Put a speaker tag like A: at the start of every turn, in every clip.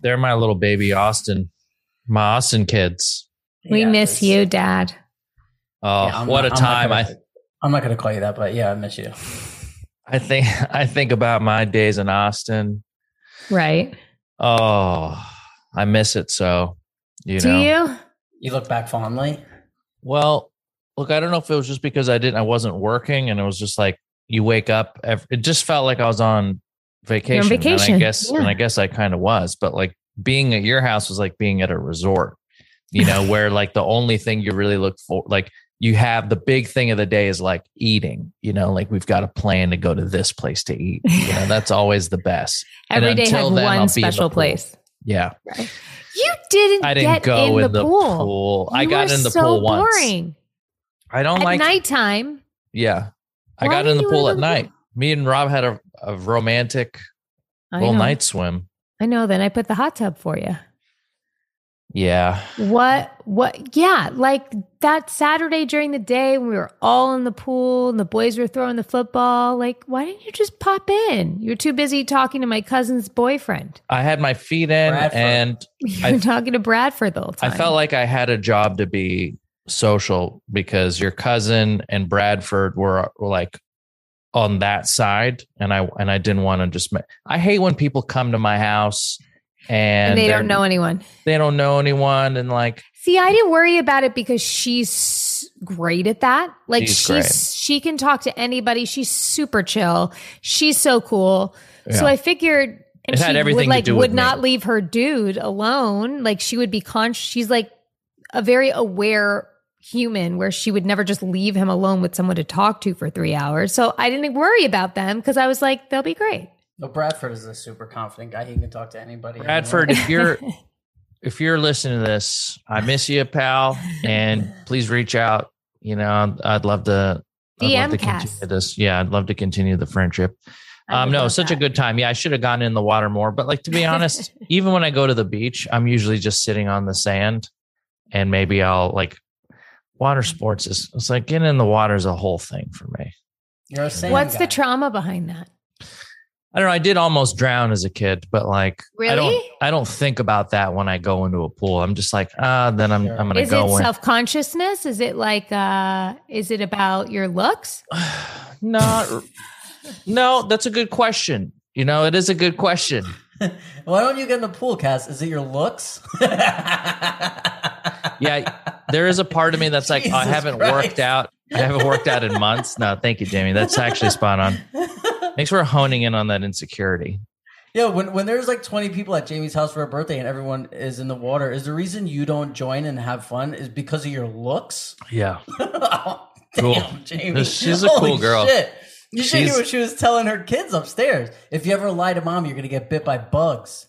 A: they're my little baby Austin, my Austin kids.
B: We
C: Yeah,
B: miss you, Dad.
A: Oh,
C: yeah,
A: what
C: not-
A: a
C: I'm not
A: time!
C: gonna-
A: I
C: I'm not going to call you that, but yeah, I miss you.
A: I think I think about my days in Austin.
B: Right.
A: Oh, I miss it so. You
B: Do
A: know.
B: you?
C: You look back fondly.
A: Well, look, I don't know if it was just because I didn't, I wasn't working, and it was just like you wake up. Every, it just felt like I was on vacation. And
B: vacation,
A: I guess, and. I guess I kind of was, but like being at your house was like being at a resort. You know, where like the only thing you really look for, like you have the big thing of the day is like eating. You know, like we've got a plan to go to this place to eat. You know, that's always the best. And
B: Every day
A: until
B: had
A: then, I'll
B: one special place.
A: Yeah, Right.
B: You didn't.
A: I didn't go
B: in,
A: in
B: the, pool.
A: pool. I got in the
B: so
A: pool once.
B: Boring.
A: I don't
B: At
A: like
B: nighttime.
A: Yeah. I
B: Why
A: got in the pool at night. Me and Rob had a, a romantic
B: I
A: little
B: know.
A: night swim.
B: I know. Then I put the hot tub for you.
A: Yeah.
B: What? What? Yeah, like that Saturday during the day when we were all in the pool and the boys were throwing the football. Like, why didn't you just pop in? You were too busy talking to my cousin's boyfriend.
A: I had my feet in
C: Bradford.
A: and
B: You
A: I-
B: were talking to Bradford the whole time.
A: I felt like I had a job to be social because your cousin and Bradford were, were like on that side and I and I didn't want to just I hate when people come to my house and,
B: and they don't know anyone.
A: they don't know anyone and like
B: See, I didn't worry about it because she's great at that. Like
A: She's
B: she's, she can talk to anybody. She's super chill. She's so cool. So I figured and
A: It had
B: she
A: everything
B: would
A: to
B: like
A: do
B: would
A: with me.
B: not leave her dude alone. Like she would be conscious. She's like a very aware human where she would never just leave him alone with someone to talk to for three hours. So I didn't worry about them because I was like, they'll be great.
C: No, Bradford is a super confident guy. He can talk to anybody.
A: Bradford,
C: anywhere.
A: if you're if you're listening to this, I miss you, pal, and please reach out. You know, I'd, I'd love to. I'd love
B: DM
A: to
B: cast.
A: continue this. Yeah, I'd love to continue the friendship. Um, no,
B: love
A: such a good time. Yeah, I should have gone in the water more. But like to be honest, even when I go to the beach, I'm usually just sitting on the sand, and maybe I'll like water sports is. It's like getting in the water is a whole thing for me.
C: You're a sand
B: What's
C: guy.
B: the trauma behind that?
A: I don't know. I did almost drown as a kid, but like I don't.
B: Really?
A: I don't think about that when I go into a pool. I'm just like, ah, then I'm.
C: Sure.
A: I'm gonna
B: Is
A: go
B: it
A: in.
B: self consciousness? Is it like uh is it about your looks?
A: no, no, that's a good question. You know, it is a good question.
C: Why don't you get in the pool, Cass? Is it your looks?
A: Yeah, there is a part of me that's like, oh,
C: I
A: haven't
C: Christ.
A: worked out. I haven't worked out in months. No, thank you, Jamie. That's actually spot on. Thanks for honing in on that insecurity.
C: Yeah, when when there's like 20 people at Jamie's house for a birthday and everyone is in the water, is the reason you don't join and have fun is because of your looks?
A: Yeah.
C: oh,
A: Cool.
C: damn, Jamie.
A: She's a
C: Holy
A: cool girl.
C: Shit. You should hear what she was telling her kids upstairs. If you ever lie to mom, you're gonna get bit by bugs.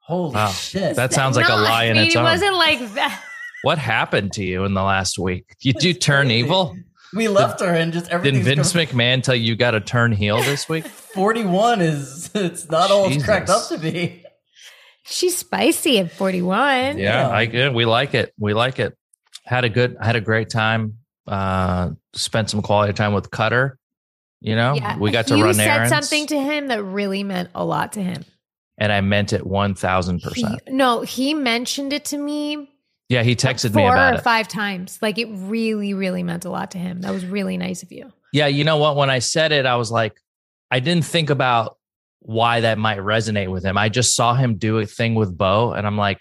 C: Holy
A: Wow.
C: shit!
A: That sounds like a lie in
B: I mean,
A: its
B: it
A: own.
B: wasn't like that.
A: What happened to you in the last week? Did you turn
C: crazy.
A: evil?
C: we left her and just everything.
A: Did
C: everything.
A: Vince McMahon tell you you got to turn heel this week?
C: 41 is it's not all it's cracked up to be.
B: She's spicy at 41.
A: Yeah,
C: Yeah.
A: I yeah, we like it. We like it. Had a good had a great time. Uh spent some quality time with Cutter. You know,
B: Yeah,
A: we got to
B: you
A: run
B: said
A: errands.
B: something to him that really meant a lot to him.
A: and I meant it 1000%.
B: no, he mentioned it to me
A: Yeah, he texted me
B: four
A: about
B: or
A: it.
B: five times. Like it really, really meant a lot to him. That was really nice of you.
A: Yeah, you know what? When I said it, I was like, I didn't think about why that might resonate with him. I just saw him do a thing with Beau, and I'm like,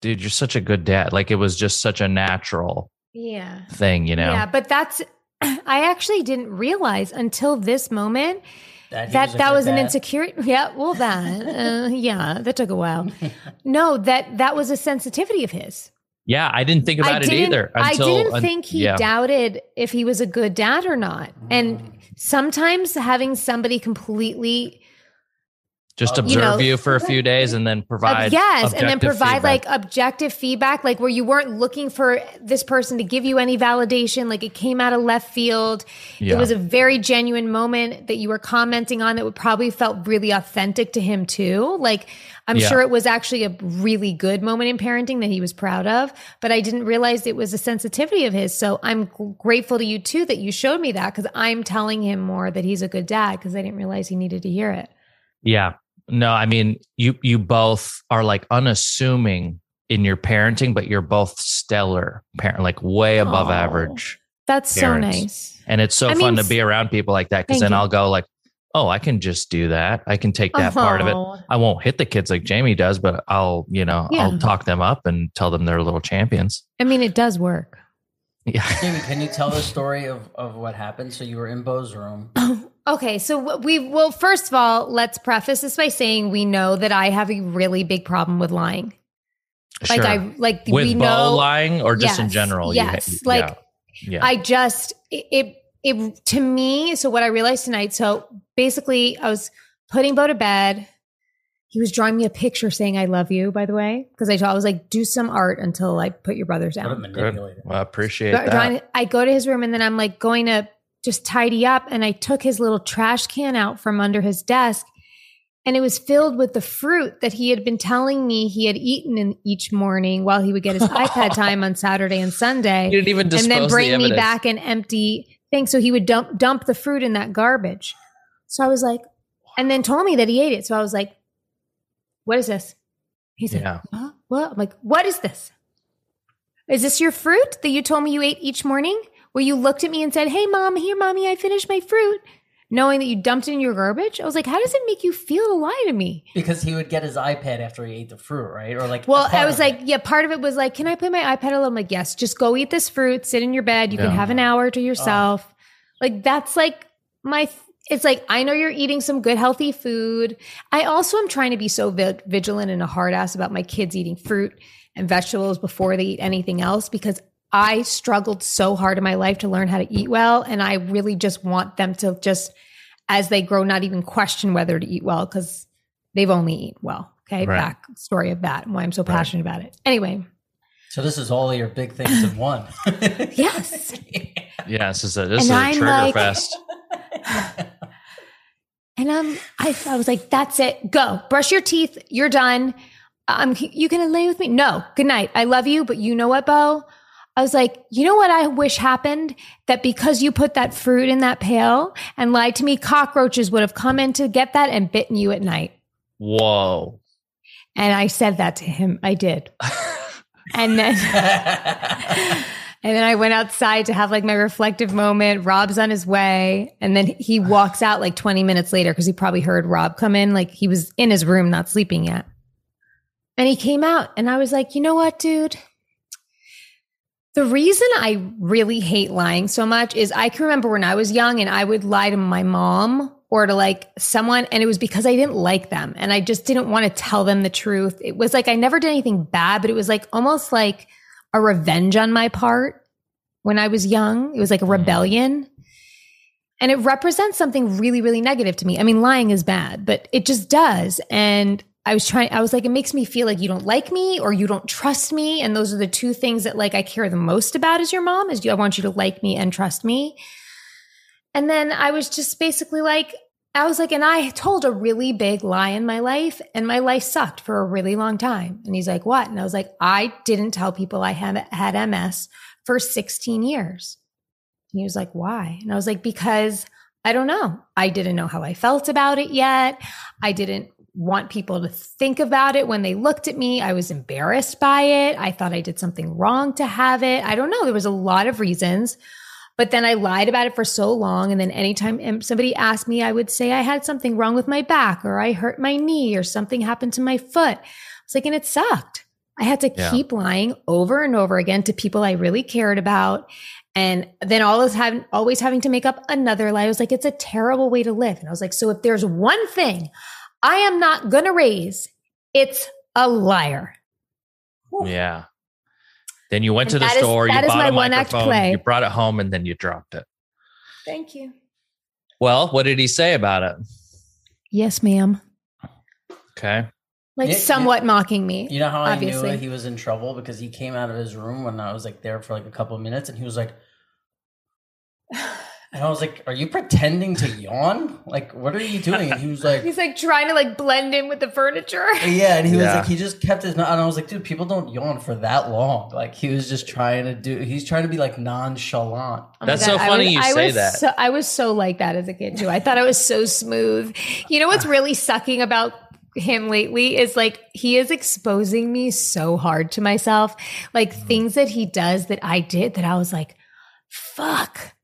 A: dude, you're such a good dad. Like it was just such a natural
B: Yeah.
A: thing, you know?
B: Yeah, but that's I actually didn't realize until this moment
C: That
B: that
C: was
B: that was an
C: dad.
B: insecurity. Yeah, well, that uh, yeah, that took a while. No, that that was a sensitivity of his.
A: Yeah, I didn't think about it
B: didn't,
A: either.
B: I didn't think he
A: yeah.
B: doubted if he was a good dad or not.
C: Mm.
B: And sometimes having somebody completely
A: just
C: You
A: observe
B: know-
A: you for a few days and then
B: Uh,
A: provide
B: yes, and then provide
A: feedback.
B: like objective feedback, like where you weren't looking for this person to give you any validation, like it came out of left field.
A: Yeah.
B: It was a very genuine moment that you were commenting on that would probably felt really authentic to him too. Like I'm
A: Yeah.
B: sure it was actually a really good moment in parenting that he was proud of, but I didn't realize it was a sensitivity of his. So I'm grateful to you too that you showed me that because I'm telling him more that he's a good dad because I didn't realize he needed to hear it.
A: yeah No, I mean you you both are like unassuming in your parenting, but you're both stellar parent, like way above
B: Aw.
A: average.
B: That's
A: Parents.
B: so nice.
A: And it's so
B: I
A: fun
B: mean,
A: to be around people like that because then
B: you.
A: I'll go like, oh, I can just do that. I can take that part of it.
B: Oh.
A: I won't hit the kids like Jamie does, but I'll, you know,
B: Yeah.
A: I'll talk them up and tell them they're little champions.
B: I mean, it does work.
A: Yeah.
C: Jamie, can you tell the story of, of what happened? So you were in Beau's room.
B: Okay, so we well, first of all, let's preface this by saying we know that I have a really big problem with lying. Like
A: Sure.
B: I like
A: With
B: we
A: Bo
B: know
A: lying or just in
B: Yes,
A: general? you
B: Yes, like
A: yeah. yeah.
B: I just it, it it to me. So what I realized tonight. So basically, I was putting Beau to bed. He was drawing me a picture saying "I love you." By the way, because I told I was like, "Do some art until I put your brothers
C: What a
B: down."
C: manipulator.
A: well, I appreciate
B: Dra-
A: that.
B: drawing- I go to his room and then I'm like going to just tidy up. And I took his little trash can out from under his desk and it was filled with the fruit that he had been telling me he had eaten in each morning while he would get his iPad time on Saturday and Sunday.
A: you didn't even dispose
B: and then bring
A: the
B: me back an empty thing. So he would dump dump the fruit in that garbage. So I was like, and then told me that he ate it. So I was like, what is this? He's
A: Yeah.
B: like, what? I'm like, what is this? Is this your fruit that you told me you ate each morning? Where you looked at me and said, Hey mom, here, mommy, I finished my fruit, knowing that you dumped it in your garbage? I was like, How does it make you feel to lie to me?
C: Because he would get his iPad after he ate the fruit, right? Or like,
B: Well, I was like, yeah, part of it was like, can I play my iPad alone? I'm like, yes, just go eat this fruit, sit in your bed. You can have an hour to yourself. Like, that's like my, it's like, I know you're eating some good, healthy food. I also am trying to be so vi- vigilant and a hard ass about my kids eating fruit and vegetables before they eat anything else because I struggled so hard in my life to learn how to eat well. And I really just want them to just, as they grow, not even question whether to eat well because they've only eaten well. Okay.
A: Right.
B: Back story of that and why I'm so
A: Right.
B: passionate about it. Anyway,
C: so this is all your big things in one.
B: yes.
A: Yeah, this is a this
B: And
A: is a
B: I'm
A: trigger
B: like-
A: fest.
B: And um, I, I was like, that's it. Go brush your teeth. You're done. Um, you gonna lay with me? No. Good night. I love you, but you know what, Beau? I was like, you know what I wish happened? That because you put that fruit in that pail and lied to me, cockroaches would have come in to get that and bitten you at night.
A: Whoa.
B: And I said that to him. I did. And then And then I went outside to have like my reflective moment. Rob's on his way. And then he walks out like 20 minutes later because he probably heard Rob come in. Like he was in his room, not sleeping yet. And he came out and I was like, you know what, dude? The reason I really hate lying so much is I can remember when I was young and I would lie to my mom or to like someone and it was because I didn't like them and I just didn't want to tell them the truth. It was like I never did anything bad, but it was like almost like a revenge on my part when I was young. It was like a mm. rebellion. And it represents something really, really negative to me. I mean, lying is bad, but it just does. And I was trying, I was like, it makes me feel like you don't like me or you don't trust me. And those are the two things that like I care the most about as your mom is I want you to like me and trust me. And then I was just basically like, I was like, and I told a really big lie in my life, and my life sucked for a really long time. And he's like, What? And I was like, I didn't tell people I had, had MS for 16 years. And he was like, Why? And I was like, Because I don't know. I didn't know how I felt about it yet. I didn't want people to think about it when they looked at me. I was embarrassed by it. I thought I did something wrong to have it. I don't know. There was a lot of reasons. But then I lied about it for so long. And then anytime um, somebody asked me, I would say I had something wrong with my back or I hurt my knee or something happened to my foot. I was like, and it sucked. I had to
A: Yeah.
B: keep lying over and over again to people I really cared about. And then always having, always having to make up another lie. I was like, it's a terrible way to live. And I was like, so if there's one thing I am not going to raise, it's a liar.
A: Yeah. Then you went
B: And
A: to the
B: that is-
A: store, you bought
B: my
A: a
B: one-act
A: microphone, you brought it home, and then you dropped it.
B: Thank you.
A: Well, what did he say about it?
B: Yes, ma'am.
A: Okay.
B: Like
C: Yeah, yeah.
B: somewhat mocking me.
C: You know how I knew he was in trouble because he came out of his room when I was like there for like a couple of minutes, and he was like, and I was like, "Are you pretending to yawn? Like, what are you doing?" And he was like,
B: He's like trying to like blend in with the furniture.
C: "Yeah," and he was
A: Yeah.
C: like, he just kept his. And I was like, "Dude, people don't yawn for that long." Like he was just trying to do. He's trying to be like nonchalant.
B: Oh my
A: That's so
B: I
A: funny
B: was-
A: you
B: I
A: say
B: was
A: that.
B: So, I was so like that as a kid too. I thought I was so smooth. You know what's really sucking about him lately is like he is exposing me so hard to myself. Like
C: Mm-hmm.
B: things that he does that I did that I was like, fuck.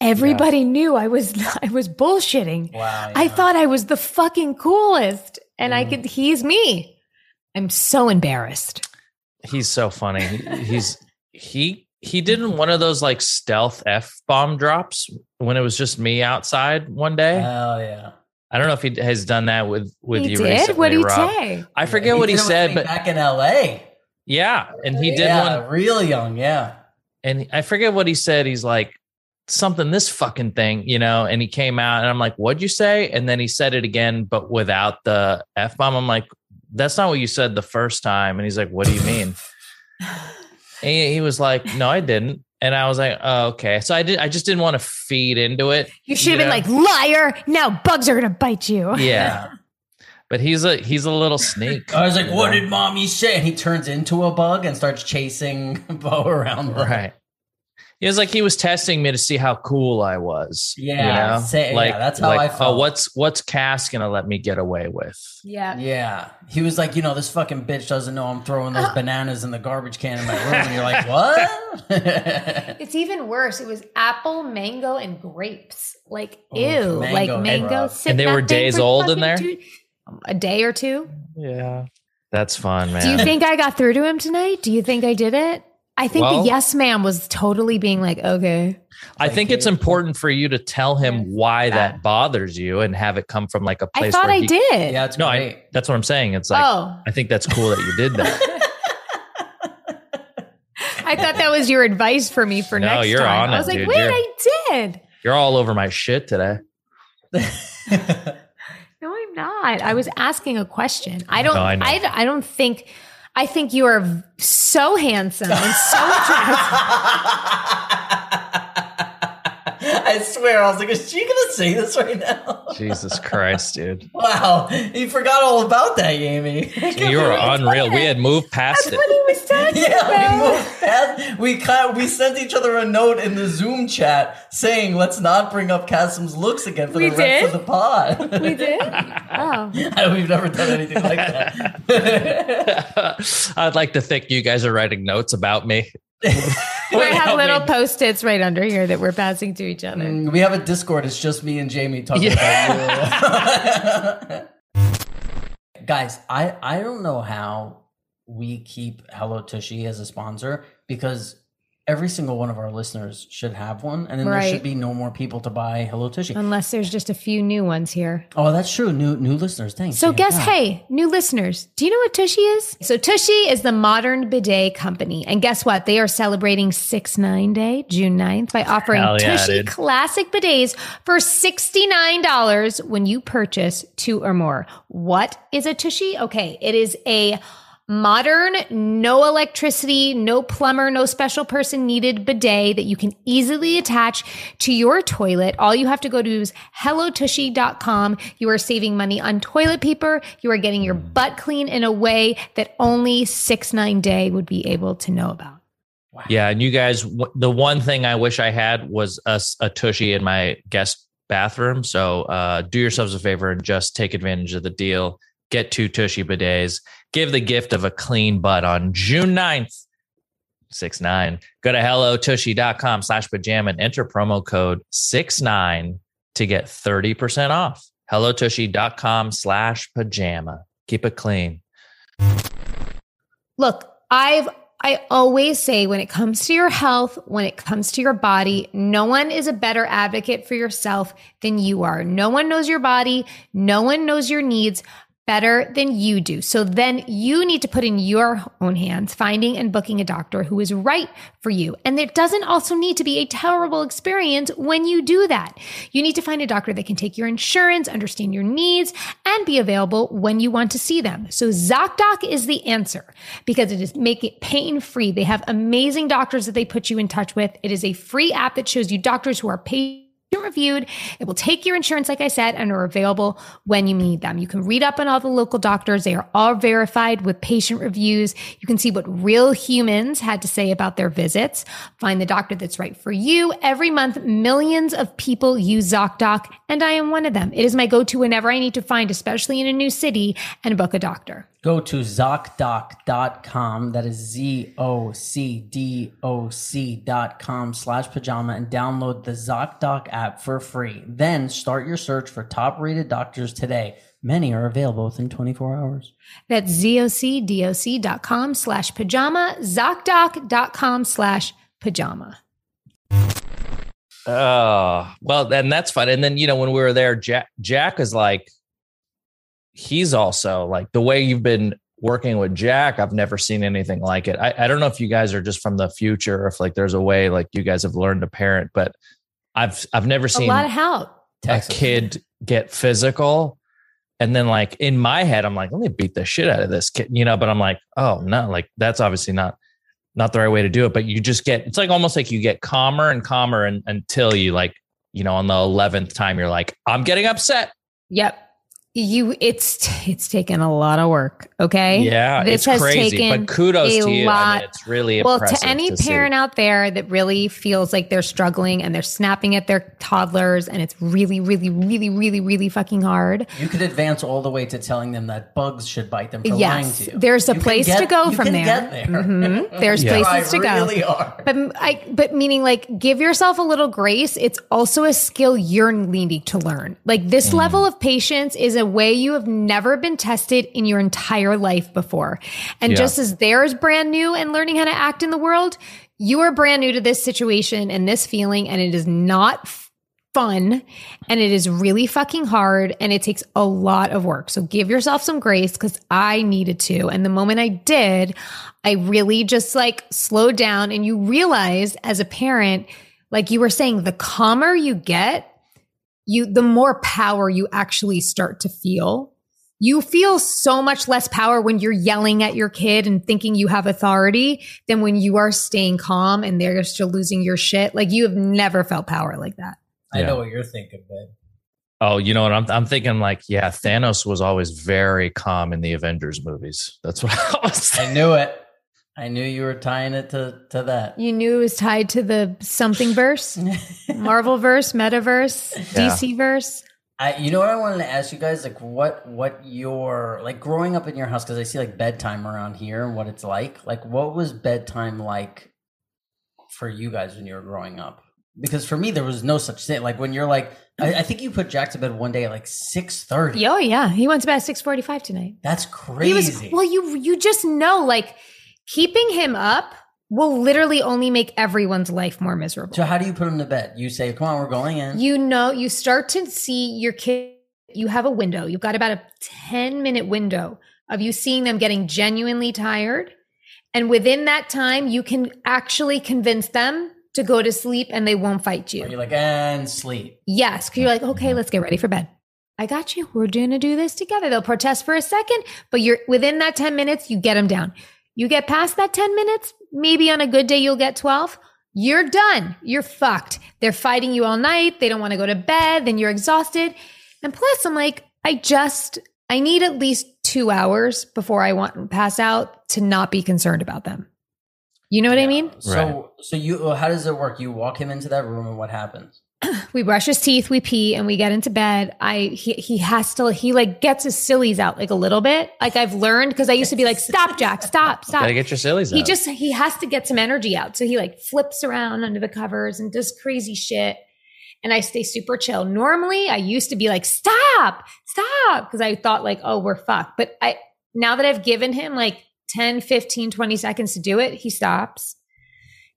B: Everybody knew I was I was bullshitting.
C: Wow.
B: I thought I was the fucking coolest. And I
C: Mhm.
B: could he's me. I'm so embarrassed.
A: He's so funny. He's he he did one of those like stealth f bomb drops when it was just me outside one day.
C: Hell yeah.
A: I don't know if he has done that with with
B: he
A: you
B: did?
A: recently.
B: What did he
A: Rob.
B: say?
A: I forget what he
C: did it
A: said, but
C: back in LA.
A: yeah, and he did
C: yeah,
A: one,
C: real young. Yeah.
A: and I forget what he said. He's like something this fucking thing, you know. And he came out, and I'm like, "What'd you say?" And then he said it again, but without the f bomb. I'm like, "That's not what you said the first time." And he's like, "What do you mean?" And he, he was like, "No, I didn't." And I was like, "Oh, okay." So I did. I just didn't want to feed into it.
B: You should have
A: know?
B: been like, liar. Now bugs are gonna bite you.
A: Yeah. But he's a he's a little sneak.
C: I was like, "What
A: know?
C: did mommy say?" And he turns into a bug and starts chasing Beau around. The,
A: Right. He was like he was testing me to see how cool I was.
C: Yeah,
A: you know?
C: say- yeah,
A: like
C: that's how
A: like,
C: I
A: Oh, what's what's Cass gonna let me get away with?
B: Yeah.
C: Yeah, he was like, you know, this fucking bitch doesn't know I'm throwing those bananas in the garbage can in my room. And you're like, what?
B: It's even worse. It was apple, mango, and grapes. Like,
C: Oh,
B: ew.
C: mango,
B: like mango.
A: And they were days old in there?
B: two- a day or two.
A: Yeah. That's fun, man.
B: Do you think I got through to him tonight? Do you think I did it? I think
A: Well-
B: the yes ma'am was totally being like, okay.
A: I think it's important for you to tell him why that bothers you and have it come from like a place I
B: thought
A: where
B: I
A: he-
B: did.
C: yeah, it's
A: No,
C: great.
A: I, that's what I'm saying. It's like
B: oh,
A: I think that's cool that you did that.
B: I thought that was your advice for me for
A: No,
B: next
A: you're
B: time.
A: on
B: I
A: it,
B: was like,
A: dude.
B: wait,
A: You're-
B: I did.
A: You're all over my shit today.
B: No, I'm not. I was asking a question. I don't.
A: No, I.
B: I, I don't think. I think you are so handsome and so attractive.
C: I swear, I was like, is she gonna say this right now?
A: Jesus Christ, dude.
C: Wow, you forgot all about that, Amy.
A: You were unreal. We had moved past
B: That's
A: it.
B: what he was talking
C: Yeah, we
B: about.
C: moved past. We kind we sent each other a note in the Zoom chat saying, "Let's not bring up Kassem's looks again for
B: We
C: the rest of the pod."
B: We did. Oh,
C: We've never done anything like that.
A: I'd like to think you guys are writing notes about me.
B: we have little post-its right under here that we're passing to each other.
C: Mm, we have a Discord. It's just me and Jamie talking about you. Guys, I I don't know how we keep Hello Tushy as a sponsor because every single one of our listeners should have one, and then there should be no more people to buy Hello Tushy.
B: Unless there's just a few new ones here.
C: oh, that's true. New new listeners. Thanks.
B: So
C: yeah,
B: guess,
C: yeah.
B: hey, new listeners, do you know what Tushy is? So Tushy is the modern bidet company. And guess what? They are celebrating 6-9 Day, June 9th, by offering
A: yeah,
B: Tushy
A: dude.
B: classic bidets for $69 when you purchase two or more. What is a Tushy? Okay, it is a modern, no electricity, no plumber, no special person needed bidet that you can easily attach to your toilet. All you have to go to is hellotushy.com. You are saving money on toilet paper. You are getting your butt clean in a way that only 6 9 day would be able to know about.
A: Yeah, and you guys, w- the one thing I wish I had was a tushy in my guest bathroom. So uh, do yourselves a favor and just take advantage of the deal. Get two tushy bidets. Give the gift of a clean butt on June 9th. 6 9. Go to hellotushy.com slash pajama and enter promo code 6 9 to get 30% off. Hellotushy.com slash pajama. Keep it clean.
B: Look, I've I always say when it comes to your health, when it comes to your body, no one is a better advocate for yourself than you are. No one knows your body, no one knows your needs better than you do. So then you need to put in your own hands finding and booking a doctor who is right for you. And it doesn't also need to be a terrible experience when you do that. You need to find a doctor that can take your insurance, understand your needs, and be available when you want to see them. So ZocDoc is the answer because it is make it pain free. They have amazing doctors that they put you in touch with. It is a free app that shows you doctors who are paid reviewed. It will take your insurance, like I said, and are available when you need them. You can read up on all the local doctors. They are all verified with patient reviews. You can see what real humans had to say about their visits. Find the doctor that's right for you. Every month, millions of people use ZocDoc, and I am one of them. It is my go-to whenever I need to find, especially in a new city, and book a doctor.
C: Go to ZocDoc.com. That is Z O C D O C.com slash pajama and download the ZocDoc app for free. Then start your search for top rated doctors today. Many are available within 24 hours.
B: That's zocdoc.com slash pajama, zocdoc.com slash pajama.
A: Oh, well, then that's fun. And then, you know, when we were there, Jack, Jack is like, he's also like the way you've been working with Jack, I've never seen anything like it. I, I don't know if you guys are just from the future or if like there's a way like you guys have learned to parent, but I've I've never seen
B: a lot of help.
A: a kid get physical. And then like in my head, I'm like, let me beat the shit out of this kid, you know, but I'm like, oh no, like that's obviously not not the right way to do it. But you just get it's like almost like you get calmer and calmer and, until you like, you know, on the eleventh time you're like, I'm getting upset.
B: Yep you it's it's taken a lot of work okay
A: yeah this it's crazy but kudos to you lot, I mean, it's really
B: well to any to parent see. out there that really feels like they're struggling and they're snapping at their toddlers and it's really really really really really fucking hard
C: you could advance all the way to telling them that bugs should bite them for
B: yes,
C: lying to you
B: there's a
C: you
B: place
C: get,
B: to go from there,
C: there.
B: Mm-hmm. there's yeah. places to
C: really
B: go
C: are.
B: but i but meaning like give yourself a little grace it's also a skill you're needing to learn like this mm. level of patience is a way you have never been tested in your entire life before. And yeah. just as theirs brand new and learning how to act in the world, you are brand new to this situation and this feeling, and it is not fun and it is really fucking hard and it takes a lot of work. So give yourself some grace because I needed to. And the moment I did, I really just like slowed down and you realize as a parent, like you were saying, the calmer you get, you the more power you actually start to feel. You feel so much less power when you're yelling at your kid and thinking you have authority than when you are staying calm and they're still losing your shit. Like you have never felt power like that.
C: I know what you're thinking, Ben.
A: Oh, you know what? I'm I'm thinking like, yeah, Thanos was always very calm in the Avengers movies. That's what I was.
C: Thinking. I knew it. I knew you were tying it to to that.
B: You knew it was tied to the something verse, Marvel verse, metaverse, yeah. DC verse.
C: I, you know what I wanted to ask you guys, like what what your like growing up in your house because I see like bedtime around here and what it's like. Like, what was bedtime like for you guys when you were growing up? Because for me, there was no such thing. Like when you're like, I, I think you put Jack to bed one day at like six thirty.
B: Oh yeah, he went to bed at six forty five tonight.
C: That's crazy.
B: Was, well, you you just know like keeping him up will literally only make everyone's life more miserable.
C: So how do you put him to bed? You say, "Come on, we're going in."
B: You know, you start to see your kid. You have a window. You've got about a ten minute window of you seeing them getting genuinely tired, and within that time, you can actually convince them to go to sleep, and they won't fight you.
C: Are you like and sleep?
B: Yes, because you're like, mm-hmm. okay, let's get ready for bed. I got you. We're going to do this together. They'll protest for a second, but you're within that 10 minutes, you get them down. You get past that 10 minutes, maybe on a good day you'll get 12. You're done. You're fucked. They're fighting you all night. They don't want to go to bed. Then you're exhausted. And plus, I'm like, I just, I need at least two hours before I want to pass out to not be concerned about them. You know what yeah. I mean?
C: So, right. so you, how does it work? You walk him into that room and what happens?
B: we brush his teeth, we pee, and we get into bed. I he he has to he like gets his sillies out like a little bit. Like I've learned because I used to be like, stop, Jack, stop, stop.
A: Gotta get your sillies
B: he out. He just he has to get some energy out. So he like flips around under the covers and does crazy shit. And I stay super chill. Normally I used to be like, stop, stop, because I thought like, oh, we're fucked. But I now that I've given him like 10, 15, 20 seconds to do it, he stops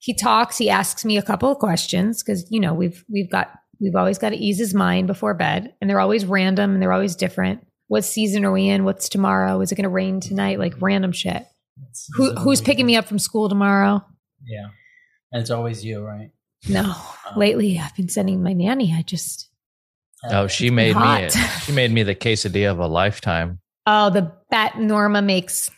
B: he talks he asks me a couple of questions because you know we've we've got we've always got to ease his mind before bed and they're always random and they're always different. What season are we in? What's tomorrow? Is it going to rain tonight? Like random shit. Who, who's picking me up from school tomorrow?
C: Yeah. And it's always you right?
B: No. Um, lately i've been sending my nanny i just
A: oh she made me it she made me the quesadilla of a lifetime.
B: Oh the bat norma makes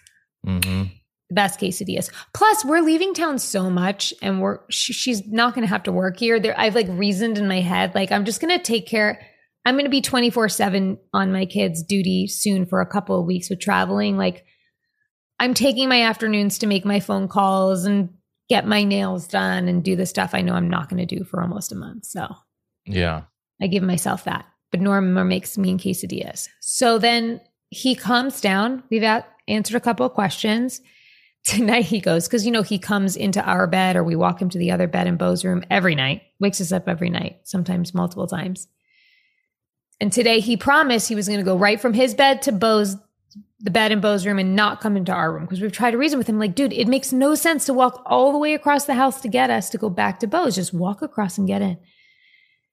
A: mm-hmm
B: best quesadillas. Plus, we're leaving town so much, and we're sh- she's not going to have to work here. There, I've like reasoned in my head, like I'm just going to take care. I'm going to be 24 seven on my kids' duty soon for a couple of weeks with traveling. Like, I'm taking my afternoons to make my phone calls and get my nails done and do the stuff I know I'm not going to do for almost a month. So
A: Yeah.
B: I give myself that. But Norma makes me and quesadillas. So then he comes down. We've answered a couple of questions. Tonight he goes, because you know, he comes into our bed or we walk him to the other bed in Beau's room every night, wakes us up every night, sometimes multiple times. And today he promised he was going to go right from his bed to Beau's, the bed in Beau's room and not come into our room because we've tried to reason with him. Like, dude, it makes no sense to walk all the way across the house to get us to go back to Beau's. Just walk across and get in.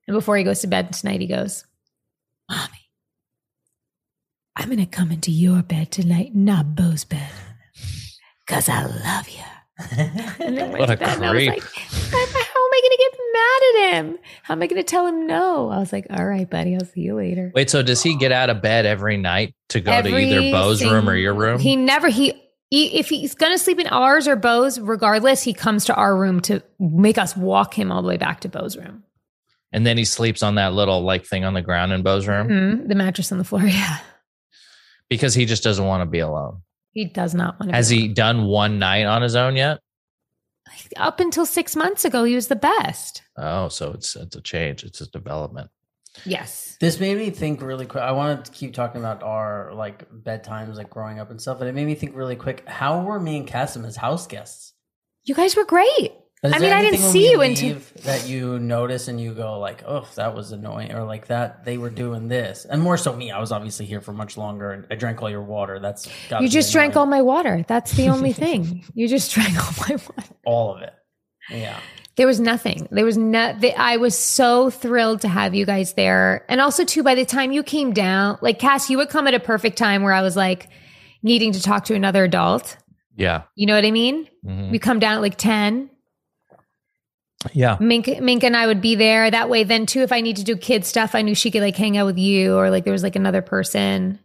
B: And before he goes to bed tonight, he goes, Mommy, I'm going to come into your bed tonight, not Beau's bed, because I love you. And then went
A: What a
B: to bed, and I was
A: creep.
B: like, how am I going to get mad at him? How am I going to tell him no? I was like, all right, buddy, I'll see you later.
A: Wait, so does he get out of bed every night to go to either Beau's room or your room?
B: He never, he, he if he's going to sleep in ours or Beau's, regardless, he comes to our room to make us walk him all the way back to Beau's room.
A: and then he sleeps on that little like thing on the ground in Beau's room
B: Mhm, The mattress on the floor. Yeah.
A: because he just doesn't want to be alone.
B: He does not want to.
A: Has he done one night on his own yet?
B: Up until six months ago, he was the best.
A: Oh, so it's it's a change. It's a development.
B: Yes.
C: This made me think really quick. I wanted to keep talking about our like bedtimes, like growing up and stuff, but it made me think really quick. How were me and Kassem as house guests?
B: You guys were great.
C: Is
B: I mean, I didn't see you until-
C: that you notice and you go like, "Oh, that was annoying," or like that they were doing this, and more so me. I was obviously here for much longer, and I drank all your water. That's gotta
B: You
C: be
B: just drank all my water. That's the only thing. You just drank all my water.
C: all of it. Yeah,
B: There was nothing. There was no. The, I was so thrilled to have you guys there, and also too. By the time you came down, like Cass, you would come at a perfect time where I was like needing to talk to another adult.
A: Yeah.
B: You know what I mean?
A: Mhm.
B: We come down at like ten.
A: Yeah.
B: Mink, Mink and I would be there. That way, then too, if I need to do kid stuff, I knew she could like hang out with you, or like there was like another person.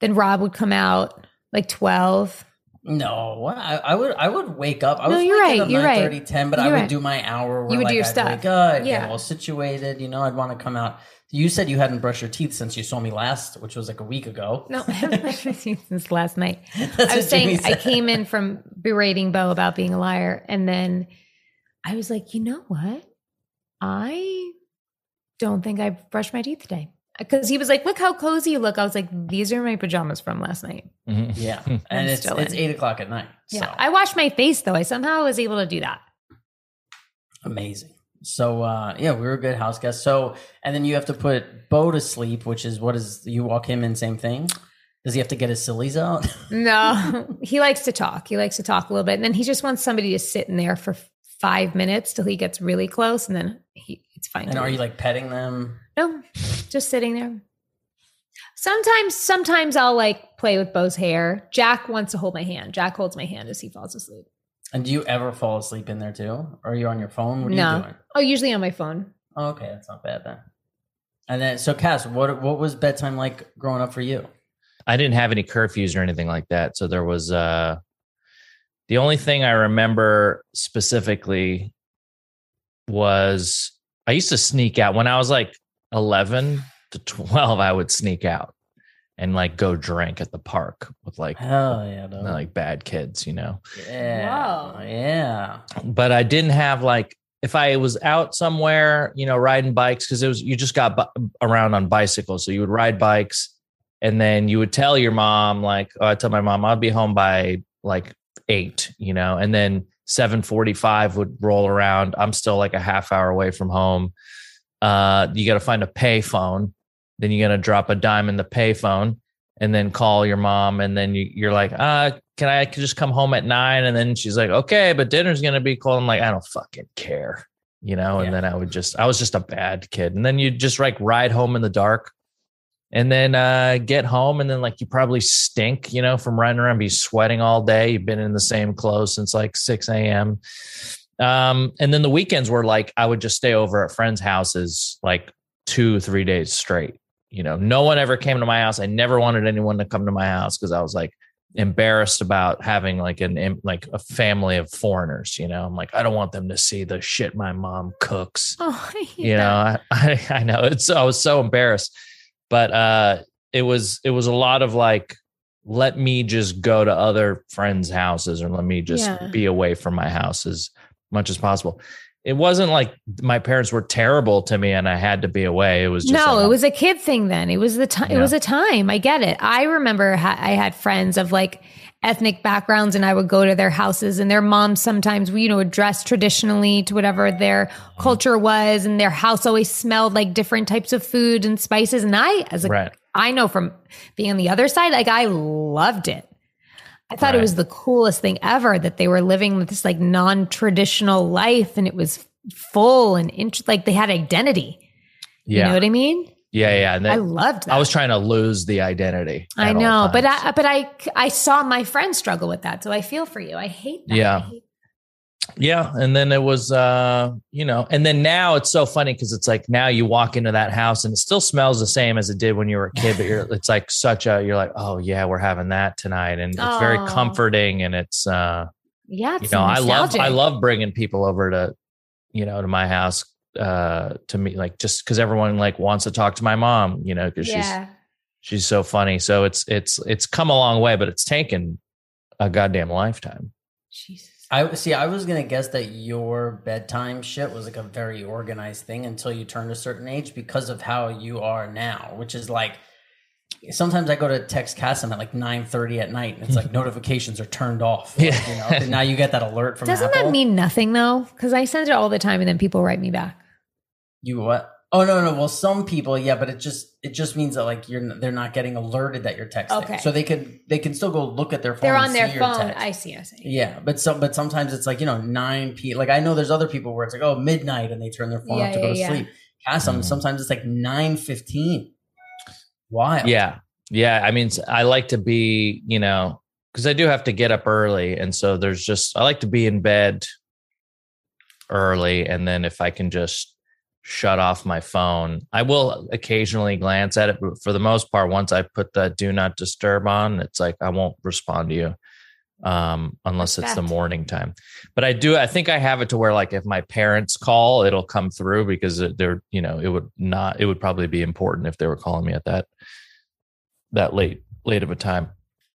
B: Then Rob would come out like twelve.
C: no, I, I would I would wake up. I
B: No,
C: was
B: you're
C: waking
B: right,
C: up
B: you're right.
C: 9:30, 10, but I
B: You're
C: would
B: right.
C: do my hour. Where
B: You would do your
C: I'd
B: stuff.
C: Wake up,
B: Yeah.
C: all situated. You know, I'd want to come out. You said you hadn't brushed your teeth since you saw me last, which was like a week ago.
B: No, I haven't brushed my teeth since last night.
C: That's
B: I was saying I came in from berating Beau about being a liar, and then I was like, you know what? I don't think I brushed my teeth today because he was like, "Look how cozy you look." I was like, "These are my pajamas from last night."
A: Mhm.
C: Yeah, and it's
B: still
C: it's eight o'clock at night.
B: Yeah,
C: so.
B: I washed my face though. I somehow was able to do that.
C: Amazing. So uh yeah, we were good house guests. So and then you have to put Beau to sleep, which is what is you walk him in same thing? Does he have to get his sillies out?
B: No, he likes to talk. He likes to talk a little bit, and then he just wants somebody to sit in there for five minutes till he gets really close, and then he it's fine.
C: and are you like petting them?
B: No, just sitting there. Sometimes, sometimes I'll like play with Beau's hair. Jack wants to hold my hand. Jack holds my hand as he falls asleep.
C: And do you ever fall asleep in there too? Or are you on your phone? What are
B: No.
C: you doing?
B: Oh, usually on my phone.
C: Oh, okay, that's not bad then. And then so Cass, what what was bedtime like growing up for you?
A: I didn't have any curfews or anything like that. So there was uh the only thing I remember specifically was I used to sneak out when I was like 11 to 12 I would sneak out and like go drink at the park with like
C: Hell yeah, dude.
A: like bad kids, you know.
C: yeah.
B: Whoa.
C: Yeah.
A: But I didn't have like if I was out somewhere, you know, riding bikes because it was you just got bu- around on bicycles, so you would ride bikes, and then you would tell your mom like, oh, I tell my mom I'll be home by like eight, you know, and then seven forty five would roll around. I'm still like a half hour away from home. Uh, you got to find a pay phone. Then you're gonna drop a dime in the pay phone, and then call your mom, and then you, you're like, uh, can I just come home at nine? And then she's like, okay, but dinner's gonna be cold. I'm like, I don't fucking care, you know. And
C: Yeah.
A: then I would just, I was just a bad kid. And then you just like ride home in the dark, and then uh, get home, and then like you probably stink, you know, from riding around, be sweating all day. You've been in the same clothes since like six a.m. Um, and then the weekends were like I would just stay over at friends' houses like two, three days straight. You know, no one ever came to my house. I never wanted anyone to come to my house because I was like, embarrassed about having like an like a family of foreigners. You know, I'm like, I don't want them to see the shit my mom cooks.
B: Oh, hate
A: You know. I, I I know it's I was so embarrassed, but uh, it was it was a lot of like, let me just go to other friends' houses or let me just
B: Yeah.
A: be away from my house as much as possible. It wasn't like my parents were terrible to me and I had to be away. It was just
B: no,
A: like,
B: it was a kid thing then. It was the time. It was a time. I get it. I remember ha- I had friends of like ethnic backgrounds, and I would go to their houses, and their moms sometimes, you know, would dress traditionally to whatever their culture was, and their house always smelled like different types of food and spices. And I, as a,
A: right.
B: I know from being on the other side, like I loved it. I thought it was the coolest thing ever that they were living with this like non-traditional life, and it was full and int- like they had identity. You
A: Yeah.
B: know what I mean?
A: Yeah. Yeah. And
B: I loved that.
A: I was trying to lose the identity.
B: I know, but. I but I I saw my friends struggle with that, so I feel for you. I hate that.
A: Yeah.
B: Hate-
A: Yeah, and then it was uh, you know, and then now it's so funny because it's like now you walk into that house and it still smells the same as it did when you were a kid, but you're it's like such a you're like, "Oh yeah, we're having that tonight." And it's very comforting and it's uh,
B: yeah.
A: you
B: It's
A: know, I love
B: nostalgic.
A: I love bringing people over to you know, to my house uh to me like just cuz everyone like wants to talk to my mom, you know, cuz she's
B: Yeah,
A: she's so funny. So it's it's it's come a long way, but it's taken a goddamn lifetime.
B: Jesus.
C: I see. I was gonna guess that your bedtime shit was like a very organized thing until you turned a certain age because of how you are now, which is like sometimes I go to text Kassem at like nine thirty at night, and it's like notifications are turned off. Like,
A: Yeah.
C: you know, and now you get that alert from
B: Doesn't
C: Apple.
B: that mean nothing though? Because I send it all the time, and then people write me back.
C: You what? Oh no, no. Well, some people, yeah, but it just it just means that like you're they're not getting alerted that you're texting,
B: Okay.
C: so they could they can still go look at their phone.
B: They're
C: and
B: on their
C: see your
B: phone.
C: text.
B: I see. I see.
C: Yeah, but some but sometimes it's like you know nine p. Like I know there's other people where it's like oh midnight and they turn their phone
B: Yeah,
C: off to
B: yeah,
C: go to
B: yeah.
C: sleep. Kassem
A: Mhm.
C: sometimes it's like nine fifteen. Wild.
A: Yeah. Yeah. I mean, I like to be, you know, because I do have to get up early. And so there's just, I like to be in bed early. And then if I can just shut off my phone, I will occasionally glance at it. But for the most part, once I put the do not disturb on, it's like I won't respond to you um unless it's the morning time. But i do i think i have it to where like if my parents call it'll come through because they're you know it would not it would probably be important if they were calling me at that that late late of a time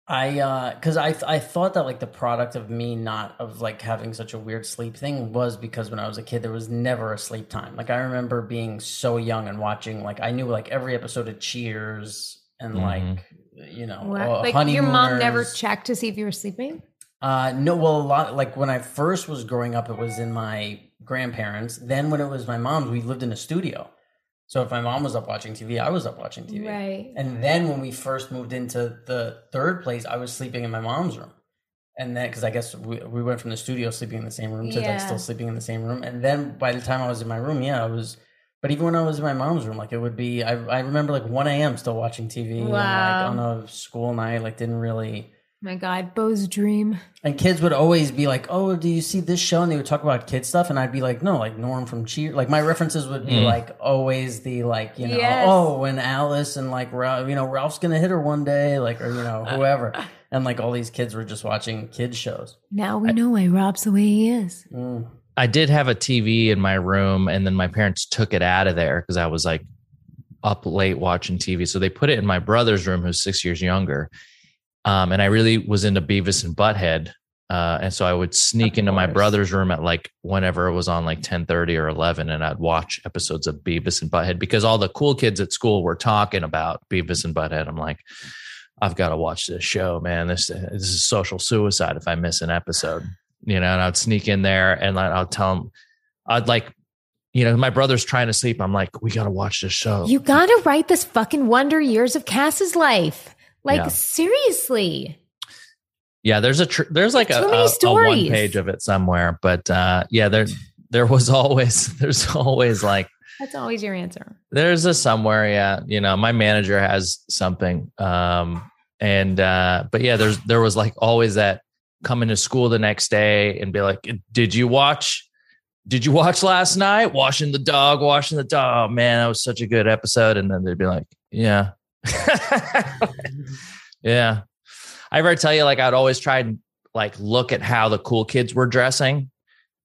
C: I uh because I I thought that like the product of me not of like having such a weird sleep thing was because when I was a kid there was never a sleep time. Like I remember being so young and watching like I knew like every episode of Cheers and
A: Mhm.
C: like you know
B: What?
C: uh,
B: like your mom never checked to see if you were sleeping.
C: Uh, no, well, a lot like when I first was growing up, it was in my grandparents. Then when it was my mom's, we lived in a studio. So if my mom was up watching TV, I was up watching TV.
B: Right.
C: And then when we first moved into the third place, I was sleeping in my mom's room. And then, because I guess we, we went from the studio sleeping in the same room to
B: Yeah.
C: like still sleeping in the same room. And then by the time I was in my room, yeah, I was. But even when I was in my mom's room, like it would be, I, I remember like 1 a.m. still watching TV. and, like on a school night, like didn't really.
B: My God, Beau's dream.
C: And kids would always be like, "Oh, do you see this show?" And they would talk about kid stuff, and I'd be like, "No, like Norm from Cheer." Like my references would be
A: Mm.
C: like always the like, you know,
B: Yes.
C: oh, when Alice and like Ralph, you know, Ralph's gonna hit her one day, like or you know, whoever. and like all these kids were just watching kids shows.
B: Now we know why Rob's the way he is.
C: Mm.
A: I did have a TV in my room, and then my parents took it out of there because I was like up late watching TV. So they put it in my brother's room, who's six years younger. Um, and I really was into Beavis and Butthead. Uh, and so I would sneak
C: Of
A: into my brother's room at like whenever it was on like 10 30 or 11, and I'd watch episodes of Beavis and Butthead because all the cool kids at school were talking about Beavis and Butthead. I'm like, I've got to watch this show, man. This this is social suicide if I miss an episode, you know. And I'd sneak in there and like, I'll tell them, I'd like, you know, my brother's trying to sleep. I'm like, we got to watch this show.
B: You gotta write this fucking Wonder Years of Cass's life. Like
A: Yeah.
B: seriously.
A: yeah, there's a tr- there's like a, a, a one page of it somewhere, but uh, yeah, there there was always there's always like
B: That's always your answer.
A: there's a somewhere yeah you know my manager has something um and uh but yeah there's there was like always that coming to school the next day and be like did you watch did you watch last night washing the dog washing the dog oh, man that was such a good episode and then they'd be like yeah yeah I ever tell you like I'd always try and like look at how the cool kids were dressing,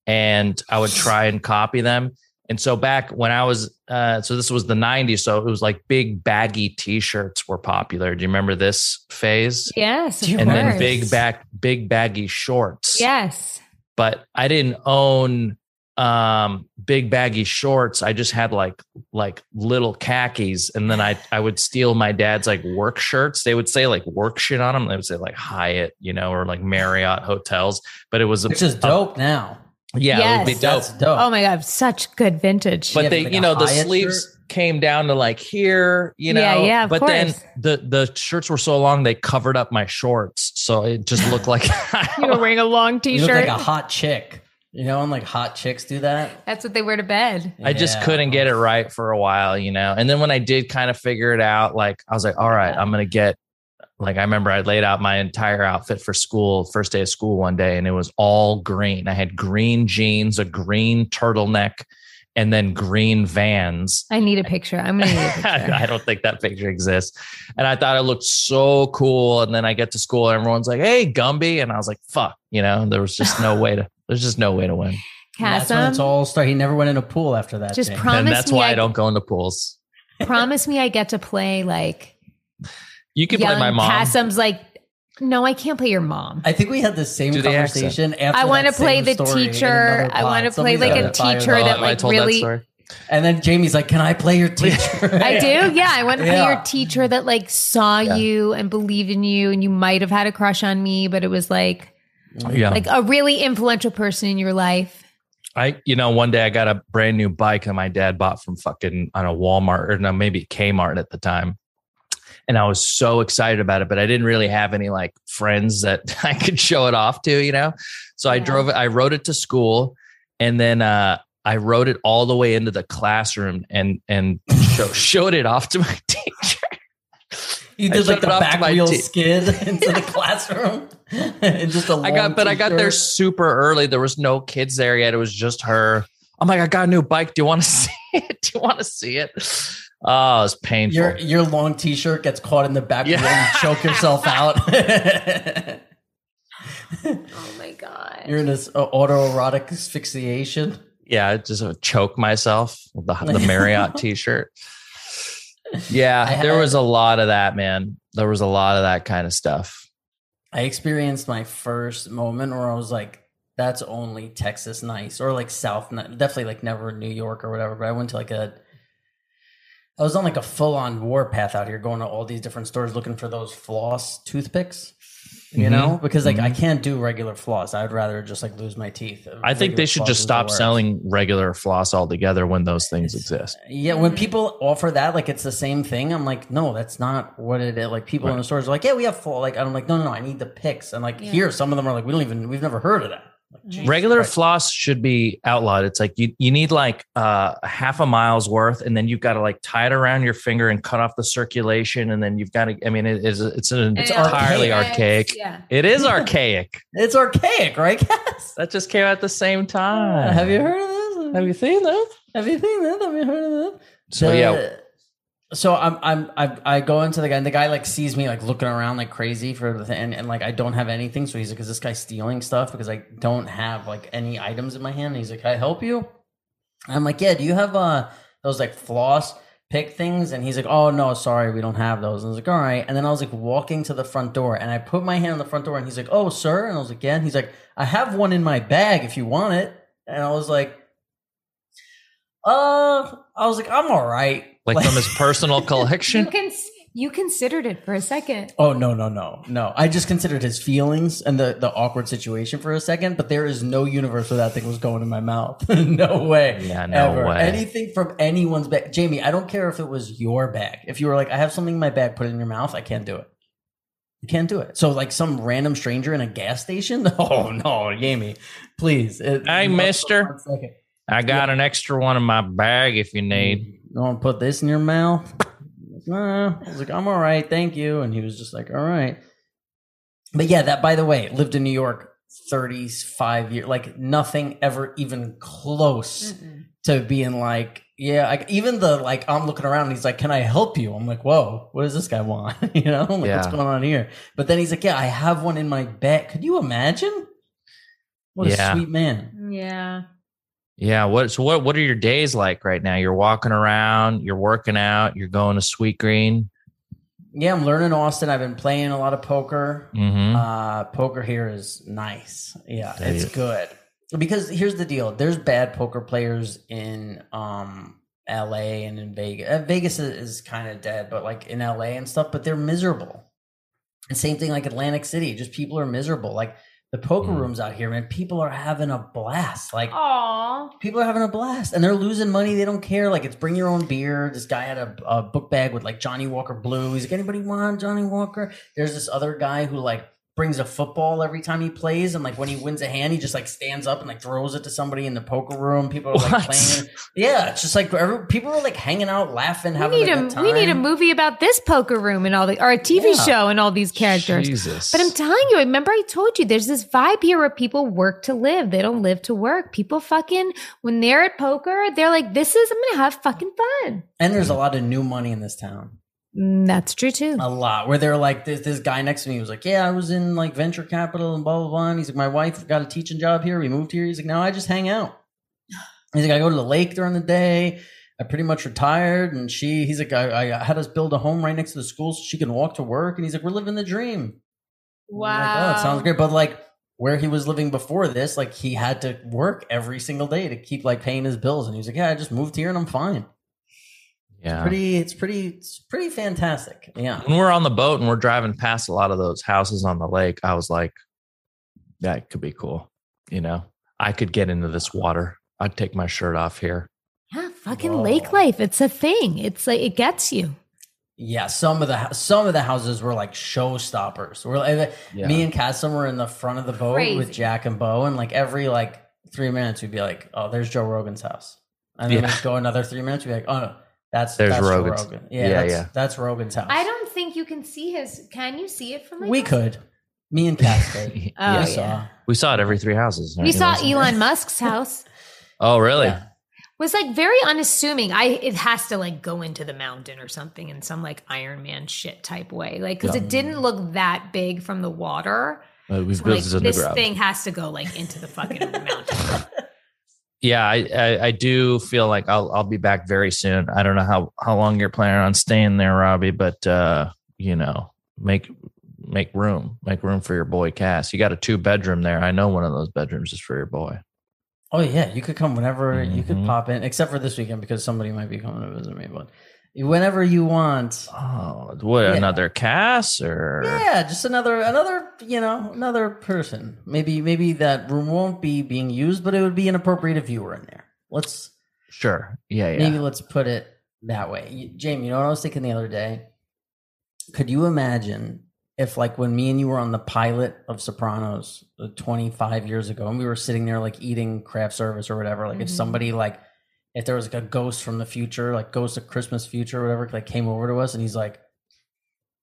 A: and I would try and copy them. And so back when I was, uh, so this was the '90s, so it was like big baggy T-shirts were popular. Do you remember this phase?
B: Yes,
C: And
A: And then big back, big baggy shorts.
B: Yes.
A: But I didn't own um big baggy shorts i just had like like little khakis and then i i would steal my dad's like work shirts they would say like work shit on them they would say like hyatt you know or like marriott hotels but it was a,
C: Which is dope now.
A: yeah it would be dope
C: dope.
B: Oh my god, such good vintage.
A: but
C: Yeah,
A: they
C: like
A: you know the sleeves
C: shirt?
A: came down to like here you know
B: Yeah, yeah, of
A: but then the the shirts were so long they covered up my shorts so it just looked like
B: you were wearing a long t-shirt.
C: look like a hot chick. You know, and like hot chicks do that.
B: That's what they wear to bed.
A: I just
C: Yeah.
A: couldn't get it right for a while, you know. And then when I did kind of figure it out, like I was like, all right, I'm gonna get like I remember I laid out my entire outfit for school, first day of school one day, and it was all green. I had green jeans, a green turtleneck, and then green vans.
B: I need a picture. I'm gonna need a picture.
A: I don't think that picture exists. And I thought it looked so cool. And then I get to school and everyone's like, hey, Gumby. And I was like, fuck, you know, there was just no way to, there's just no way to win.
C: And That's when it's all started. He never went in a pool after that.
B: Just
C: James.
B: promise
A: and that's
B: me
A: why I,
B: I-
A: don't go into pools.
B: promise me I get to play like
A: You can
B: young
A: play my mom.
B: Kassem's like, no, I can't play your mom.
C: I think we had the same
A: Do the
C: conversation after.
B: I want to play the teacher. I want to play like a teacher
C: up.
B: that oh,
A: I
B: like
A: told that
B: really.
A: story.
C: And then Jamie's like, "Can I play your teacher?"
B: I do. Yeah, I want to play
C: Yeah.
B: your teacher that like saw
A: Yeah.
B: you and believed in you, and you might have had a crush on me, but it was like
A: Yeah.
B: like a really influential person in your life.
A: I, you know, one day I got a brand new bike that my dad bought from fucking on a Walmart or no, maybe Kmart at the time. And I was so excited about it, but I didn't really have any like friends that I could show it off to, you know? So I
B: Yeah.
A: drove it, I rode it to school and then uh I rode it all the way into the classroom and and show, showed it off to my teacher.
C: You
A: I
C: did like the
A: it off to
C: back
A: my
C: wheel
A: te-
C: skid into the classroom. and just a
A: I got,
C: long
A: but I got there super early. There was no kids there yet. It was just her. I'm like, I got a new bike. Do you want to see it? Do you want to see it? Oh, it's painful.
C: Your your long T-shirt gets caught in the back
A: Yeah.
C: wheel and you choke yourself out.
B: Oh my god!
C: You're in this uh, autoerotic asphyxiation.
A: yeah, I just uh, choke myself with the, the Marriott t-shirt. Yeah,
C: I
A: there was a lot of that, man. There was a lot of that kind of stuff.
C: I experienced my first moment where I was like, "That's only Texas nice," or like South, definitely like never New York or whatever. But I went to like a, I was on like a full on warpath out here, going to all these different stores looking for those floss toothpicks. You
A: Mhm.
C: know, because like I can't do regular floss. I'd rather just like lose my teeth.
A: I think they should just stop selling regular floss altogether when those things exist.
C: Yeah, when people offer that, like it's the same thing. I'm like, no, that's not what it is. Like people in the stores are like, yeah, we have full. Like I'm like, no, no, no, I need the picks. And like
B: Yeah.
C: here, some of them are like, we don't even, we've never heard of that. Like, Jesus
A: regular
C: Christ.
A: floss should be outlawed. It's like you you need like uh, a half a mile's worth, and then you've got to like tie it around your finger and cut off the circulation, and then you've got to. I mean, it is it's an
C: It's
A: entirely
C: archaic.
A: archaic.
B: Yeah.
A: It is archaic.
C: It's archaic, right, Cass?
A: that just came out at the same time.
C: Have you heard of this?
A: Have you seen that?
C: Have you seen that? Have you heard of that?
A: So
C: The-
A: yeah,
C: So I'm I'm I, I go into the guy and the guy like sees me like looking around like crazy for the thing and, and like I don't have anything. So he's like is this guy stealing stuff? Because I don't have like any items in my hand. And he's like can I help you? And I'm like yeah do you have uh those like floss pick things? And he's like oh no sorry we don't have those. And I was like all right and then I was like walking to the front door and I put my hand on the front door and he's like oh sir? And I was like yeah. And he's like I have one in my bag if you want it. And I was like uh I was like I'm all right
A: like from his personal
B: You
A: collection.
B: can you considered it for a second.
C: Oh no no no no! I just considered his feelings and the the awkward situation for a second, but there is no universe where that thing was going in my mouth. no way.
A: Yeah, no
C: ever.
A: way.
C: Anything from anyone's bag, Jamie. I don't care if it was your bag. If you were like, I have something in my bag, put it in your mouth. I can't do it. You can't do it. So like some random stranger in a gas station. Oh no, Jamie, please. It-
A: Hey, mister.
C: one second.
A: I got an extra one in my bag if you need. Mm-hmm.
C: You want to put this in your mouth? Nah. I was like, I'm all right, thank you. And he was just like, all right. But yeah, that by the way, lived in New York 35 years, like nothing ever even close
B: Mm-mm.
C: to being like, yeah, like even the like I'm looking around and he's like, Can I help you? I'm like, Whoa, what does this guy want? you know, I'm like, what's going on here? But then he's like, Yeah, I have one in my bed. Could you imagine? What
A: Yeah.
C: a sweet man.
B: Yeah.
A: Yeah. What? So what? What are your days like right now? You're walking around. You're working out. You're going to Sweetgreen.
C: Yeah, I'm learning Austin. I've been playing a lot of poker.
A: Mm-hmm.
C: Uh, poker here is nice. Yeah, it's good. Because here's the deal: there's bad poker players in um L.A. and in Vegas. Uh, Vegas is, is kind of dead, but like in L.A. and stuff, but they're miserable. And same thing like Atlantic City, just people are miserable. Like the poker
A: Mm.
C: rooms out here, man, people are having a blast. Like
B: Aw.
C: people are having a blast and they're losing money. They don't care. Like it's bring your own beer. This guy had a, a book bag with like Johnnie Walker Blue. He's like, anybody want Johnnie Walker? There's this other guy who like brings a football every time he plays, and like when he wins a hand, he just like stands up and like throws it to somebody in the poker room. People are like
A: What?
C: playing. Yeah, it's just like every, people are like hanging out, laughing,
B: We need
C: a
B: a
C: time.
B: we need a movie about this poker room and all the or a TV
C: Yeah.
B: show and all these characters.
A: Jesus.
B: But I'm telling you, remember I told you there's this vibe here where people work to live. They don't live to work. People fucking when they're at poker, they're like, this is I'm gonna have fucking fun.
C: And there's a lot of new money in this town.
B: Mm, that's true too.
C: a lot. Where they're like this this guy next to me was like yeah i was in like venture capital and blah blah blah. And he's like my wife got a teaching job here. We moved here. He's like now i just hang out. He's like i go to the lake during the day. I pretty much retired. And she he's like i, I had us build a home right next to the school so she can walk to work. And he's like we're living the dream. I'm like, oh it sounds great. But like where he was living before this like he had to work every single day to keep like paying his bills. And he was like yeah i just moved here and i'm fine
A: yeah.
C: pretty it's pretty it's pretty fantastic yeah
A: when we're on the boat and we're driving past a lot of those houses on the lake, I was like, that could be cool. You know, I could get into this water. I'd take my shirt off here.
B: Yeah, fucking
C: Whoa.
B: lake life. It's a thing. It's like it gets you.
C: Yeah, some of the some of the houses were like showstoppers. We're like, eh,
A: Yeah.
C: me and Kassem were in the front of the boat
B: Crazy.
C: with Jack and Beau, and like every like three minutes we'd be like, "Oh, there's Joe Rogan's house," and then
A: Yeah.
C: we'd go another three minutes, we'd be like, "Oh no, that's
A: There's
C: that's
A: Rogan's.
C: Rogan. Yeah,
A: Yeah,
C: that's,
A: yeah.
C: that's Rogan's house."
B: I don't think you can see his. Can you see it from? Like
C: we
B: this?
C: could, me and Cass did.
B: Oh,
C: we
B: yeah.
C: saw.
A: We saw it every three houses.
B: We saw Elon Musk's house.
A: Oh, really?
C: Yeah.
B: was like very unassuming. I it has to like go into the mountain or something in some like Iron Man shit type way, like because
A: Yeah.
B: it didn't look that big from the water.
A: Uh, we've
B: So,
A: built
B: like
A: this
B: this thing has to go like into the fucking mountain.
A: Yeah, I, I I do feel like I'll I'll be back very soon. I don't know how how long you're planning on staying there, Robbie, but uh, you know, make make room, make room for your boy Cass. You got a two bedroom there. I know one of those bedrooms is for your boy.
C: Oh yeah, you could come whenever you could
A: Mhm.
C: pop in, except for this weekend because somebody might be coming to visit me. But whenever you want,
A: Oh, what
C: Yeah.
A: another Cass or
C: Yeah, just another another you know another person. Maybe maybe that room won't be being used, but it would be inappropriate if you were in there. Let's
A: sure, yeah, yeah.
C: maybe let's put it that way. You- Jamie, you know what I was thinking the other day? Could you imagine if like when me and you were on the pilot of Sopranos uh, 25 years ago and we were sitting there like eating craft service or whatever, like if
B: Mhm.
C: somebody like if there was like a ghost from the future, like ghost of Christmas future or whatever, like came over to us and he's like,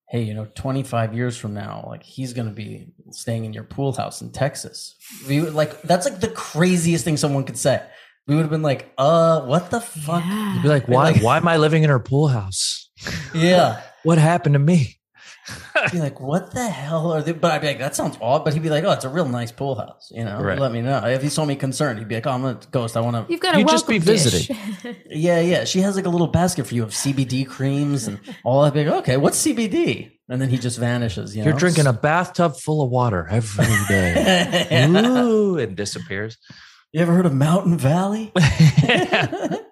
C: Hey, you know, 25 years from now, like he's gonna be staying in your pool house in Texas. We would like that's like the craziest thing someone could say. We would have been like, uh, what the fuck?
B: Yeah.
A: You'd be like, why
C: Like-
A: why am I living in her pool house?
C: Yeah.
A: What happened to me?
C: Be like, what the hell are they? But I'd be like, that sounds odd. But he'd be like, oh, it's a real nice pool house. You know,
A: Right.
C: let me know. If he saw me concerned, he'd be like, oh, I'm a ghost. I want to.
B: You've got a
A: You'd just be
B: welcome dish.
A: visiting.
C: Yeah, yeah. She has like a little basket for you of CBD creams and all that. Be like, okay, what's CBD? And then he just vanishes. You
A: You're drinking a bathtub full of water every day.
C: Yeah.
A: Ooh, it disappears.
C: You ever heard of Mountain Valley?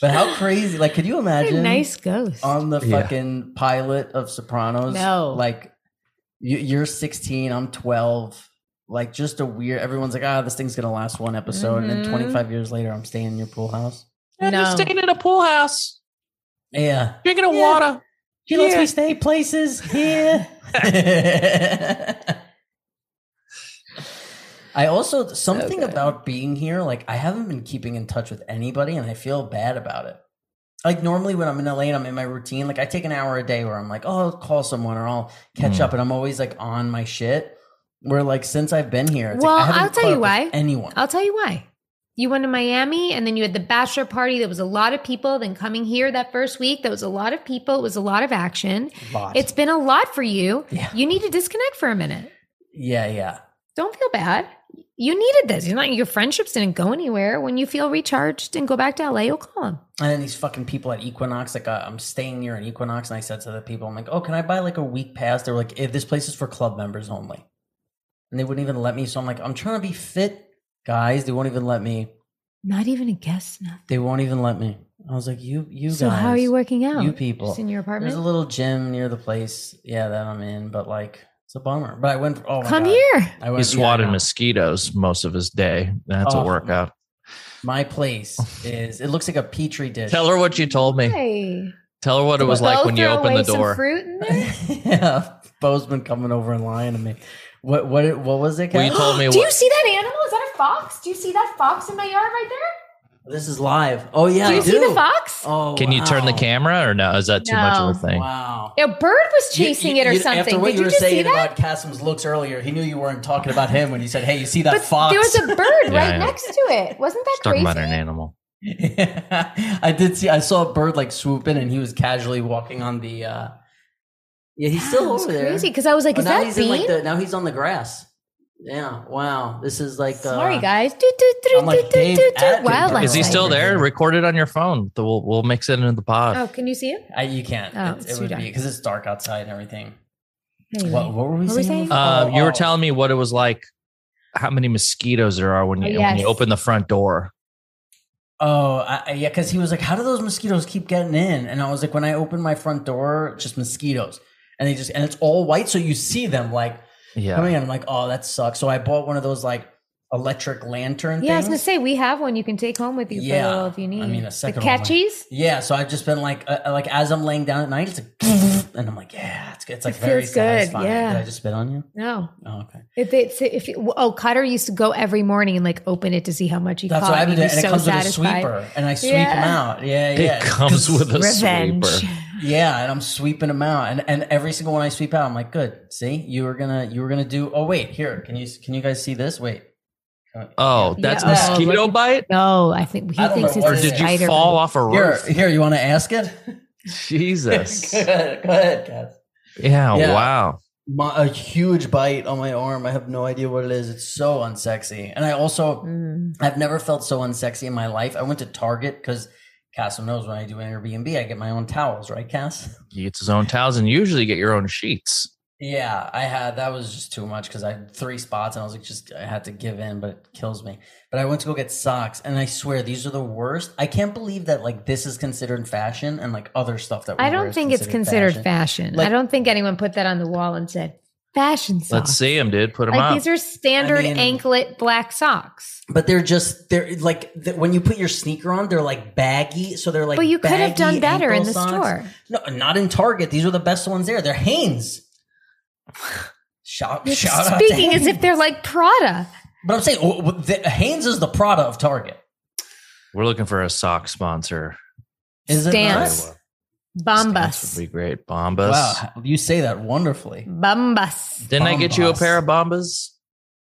C: but how crazy! Like, could you
B: What a
C: imagine?
B: nice ghost.
C: on the
A: Yeah.
C: fucking pilot of Sopranos.
B: No.
C: Like you, you're 16, I'm 12. Like just a weird. Everyone's like, ah, this thing's gonna last one episode, and
B: Mhm.
C: then 25 years later, I'm staying in your pool house.
A: And
B: No.
A: you're staying in a pool house,
C: Yeah,
A: drinking a
C: Yeah.
A: water.
C: she lets me stay places here. I also something
B: Okay.
C: about being here. Like I haven't been keeping in touch with anybody, and I feel bad about it. Like normally when I'm in LA and I'm in my routine, like I take an hour a day where I'm like, oh, I'll call someone or I'll catch
A: Mm.
C: up, and I'm always like on my shit. Where like since I've been here, it's
B: Well,
C: like,
B: I'll tell you why.
C: Anyone?
B: I'll tell you why. You went to Miami and then you had the bachelor party. There was a lot of people. Then coming here that first week, there was a lot of people. It was a lot of action.
C: Lot.
B: It's been a lot for you.
C: Yeah.
B: You need to disconnect for a minute.
C: yeah, yeah.
B: Don't feel bad. You needed this. You're not your friendships didn't go anywhere. When you feel recharged and go back to LA, you'll call them.
C: And then these fucking people at Equinox, like uh, I'm staying near an Equinox, and I said to the people, I'm like, oh, can I buy like a week pass? They were like, this place is for club members only, and they wouldn't even let me. So I'm like, I'm trying to be fit, guys. They won't even let me.
B: Not even a guest, nothing.
C: They won't even let me. I was like, you, you
B: So
C: guys.
B: how are you working out?
C: You people.
B: Just in your apartment?
C: There's a little gym near the place, yeah, that I'm in, but like, it's a bummer. But I went. Oh my
B: Come
C: God.
B: here.
C: I went.
A: He
C: yeah, I
A: swatted
C: know.
A: mosquitoes most of his day. That's
C: Oh,
A: a workout.
C: My place is. It looks like a petri dish.
A: Tell her what you told me.
B: Hey.
A: Tell her what it was like when you opened
B: away
A: the
B: some
A: door.
B: fruit in there?
C: yeah, Beau's been coming over and lying to me. What? What? What was it?
A: Well, you told me
B: Do you see that animal? Is that a fox? Do you see that fox in my yard right there?
C: This is live. Oh yeah,
B: do you
C: I
B: see
C: do.
B: the fox?
C: Oh,
A: Can you turn the camera or no? Is that too much of a thing?
C: Wow.
B: A bird was chasing
C: You-
B: it or
C: you-
B: something.
C: After what
B: Did
C: you
B: you,
C: were
B: just see
C: saying
B: that?
C: about Kassem's looks earlier, he knew you weren't talking about him when he said, "Hey, you see that
B: But
C: fox?"
B: there was a bird right
A: yeah.
B: next to it. Wasn't that
A: Just talking about an animal.
C: I did see. I saw a bird like swooping, and he was casually walking on the. uh Yeah, he's still
B: That was
C: over there.
B: crazy because I was like, is
C: now
B: that
C: he's
B: Bean?
C: in like the. Now he's on the grass. Yeah. Wow. This is like. Uh,
B: Sorry, guys. Do, do, do,
C: I'm like
B: do,
C: Dave
B: do, do.
C: Attenborough.
B: Wildlife
A: Is he still there? Record it on your phone. We'll we'll mix it into the pod.
B: Oh, can you see him?
C: I, you can't.
B: Oh,
C: it it would
B: dark.
C: be because it's dark outside and everything.
B: Anyway.
C: What, what were we
B: What were we
C: saying?
B: saying?
A: Uh,
C: Oh,
A: you were
C: oh.
A: telling me what it was like, how many mosquitoes there are when you
B: Oh,
A: when you open the front door.
C: Oh, I, I- yeah, because he was like, "How do those mosquitoes keep getting in?" And I was like, "When I open my front door, just mosquitoes, and they just and it's all white, so you see them like
A: Yeah.
C: coming in." I'm like, "Oh, that sucks." So I bought one of those like electric lantern
B: Yeah, I was gonna say we have one you can take home with you for a
C: Yeah.
B: little if you need.
C: I mean, a
B: the
C: second one might-
B: catchies.
C: yeah, so I've just been like, uh, like as I'm laying down at night, it's like, and I'm like, "Yeah, it's good." It's like
B: It
C: very
B: feels good, yeah.
C: Did I just spit on you?
B: No,
C: Oh, okay.
B: if it's if you, oh Cutter used to go every morning and like open it to see how much he
C: That's
B: caught.
C: what I've been doing,
B: be
C: and it comes
B: satisfied.
C: with a sweeper, and I sweep
B: Yeah.
C: them out. Yeah, yeah.
A: It comes with a
B: Revenge.
A: sweeper.
C: Yeah, and I'm sweeping them out, and and every single one I sweep out, I'm like, good. See, you were gonna you were gonna do. Oh wait, here, can you can you guys see this? Wait.
A: Oh, that's
B: Yeah. Oh,
A: mosquito
B: look-
A: bite?
B: No, I think he
C: I
B: thinks
C: know
B: it's
C: what
B: a
C: it
A: Or did you fall off a
C: Here,
A: roof?
C: here. You want to ask it?
A: Jesus.
C: go ahead, go ahead, Cass.
A: Yeah,
C: Yeah.
A: wow.
C: My, a huge bite on my arm. I have no idea what it is. It's so unsexy, and I also
B: Mm.
C: I've never felt so unsexy in my life. I went to Target because Cass knows when I do Airbnb, I get my own towels, right, Cass?
A: He gets his own towels and usually get your own sheets.
C: Yeah, I had that was just too much because I had three spots and I was like, just I had to give in, but it kills me. But I went to go get socks, and I swear these are the worst. I can't believe that like this is considered fashion and like other stuff that we
B: I don't
C: is
B: think it's considered fashion.
C: Like-
B: I don't think anyone put that on the wall and said fashion socks.
A: Let's see them, dude. Put them
B: Like
A: up.
B: these are standard
C: I mean-
B: anklet black socks.
C: But they're just they're like th- when you put your sneaker on, they're like baggy, so they're like.
B: but you could have done better in the
C: socks.
B: store.
C: No, not in Target. These are the best ones there. They're Hanes. Shout,
B: You're
C: shout out
B: speaking
C: to
B: as if they're like Prada.
C: But I'm saying the, Hanes is the Prada of Target.
A: We're looking for a sock sponsor.
C: Is it
B: Stance.
C: not?
A: Stance
B: Bombas.
A: would be great. Bombas.
C: Wow, you say that wonderfully.
B: Bombas.
A: Didn't I get you a
C: Bombas.
A: pair of bombas?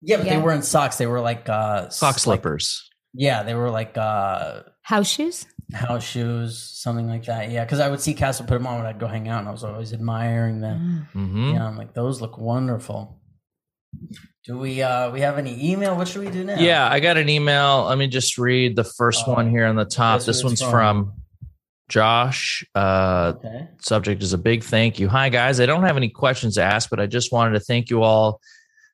C: Yeah, but
B: Yeah.
C: they weren't socks. They were like uh
A: Sock
C: like-
A: slippers.
C: yeah, they were like uh
B: House shoes?
C: house shoes, something like that. Yeah, because I would see Castle put them on when I'd go hang out, and I was always admiring them.
A: hmm
C: Yeah, I'm like, those look wonderful. Do we uh we have any email? What should we do now?
A: Yeah, I got an email. Let me just read the first
C: Oh,
A: one here on the top.
C: guess who
A: This
C: it's
A: one's
C: from?
A: from Josh. Uh,
C: Okay.
A: subject is a big thank you. Hi, guys. I don't have any questions to ask, but I just wanted to thank you all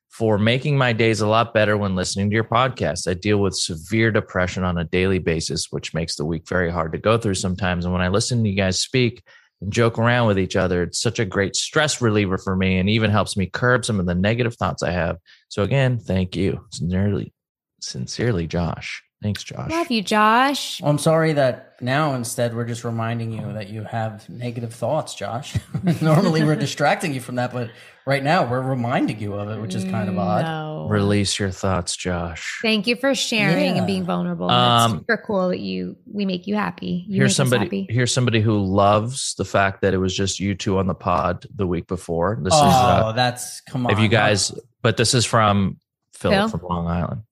A: for making my days a lot better when listening to your podcast. I deal with severe depression on a daily basis, which makes the week very hard to go through sometimes. And when I listen to you guys speak and joke around with each other, it's such a great stress reliever for me and even helps me curb some of the negative thoughts I have. So, again, thank you. Sincerely, sincerely, Josh. Thanks, Josh.
B: Love you, Josh.
C: Well, I'm sorry that now instead we're just reminding you that you have negative thoughts, Josh. Normally we're distracting you from that, but right now we're reminding you of it, which is kind of odd.
B: No.
A: Release your thoughts, Josh.
B: Thank you for sharing
C: Yeah.
B: and being vulnerable.
A: Um,
B: That's super cool that you we make you happy. You make
A: here's
B: us
A: somebody
B: happy.
A: here's somebody who loves the fact that it was just you two on the pod the week before. This
C: oh,
A: is uh,
C: that's come on.
A: if you guys but this is from Phil,
B: Phil?
A: from Long Island.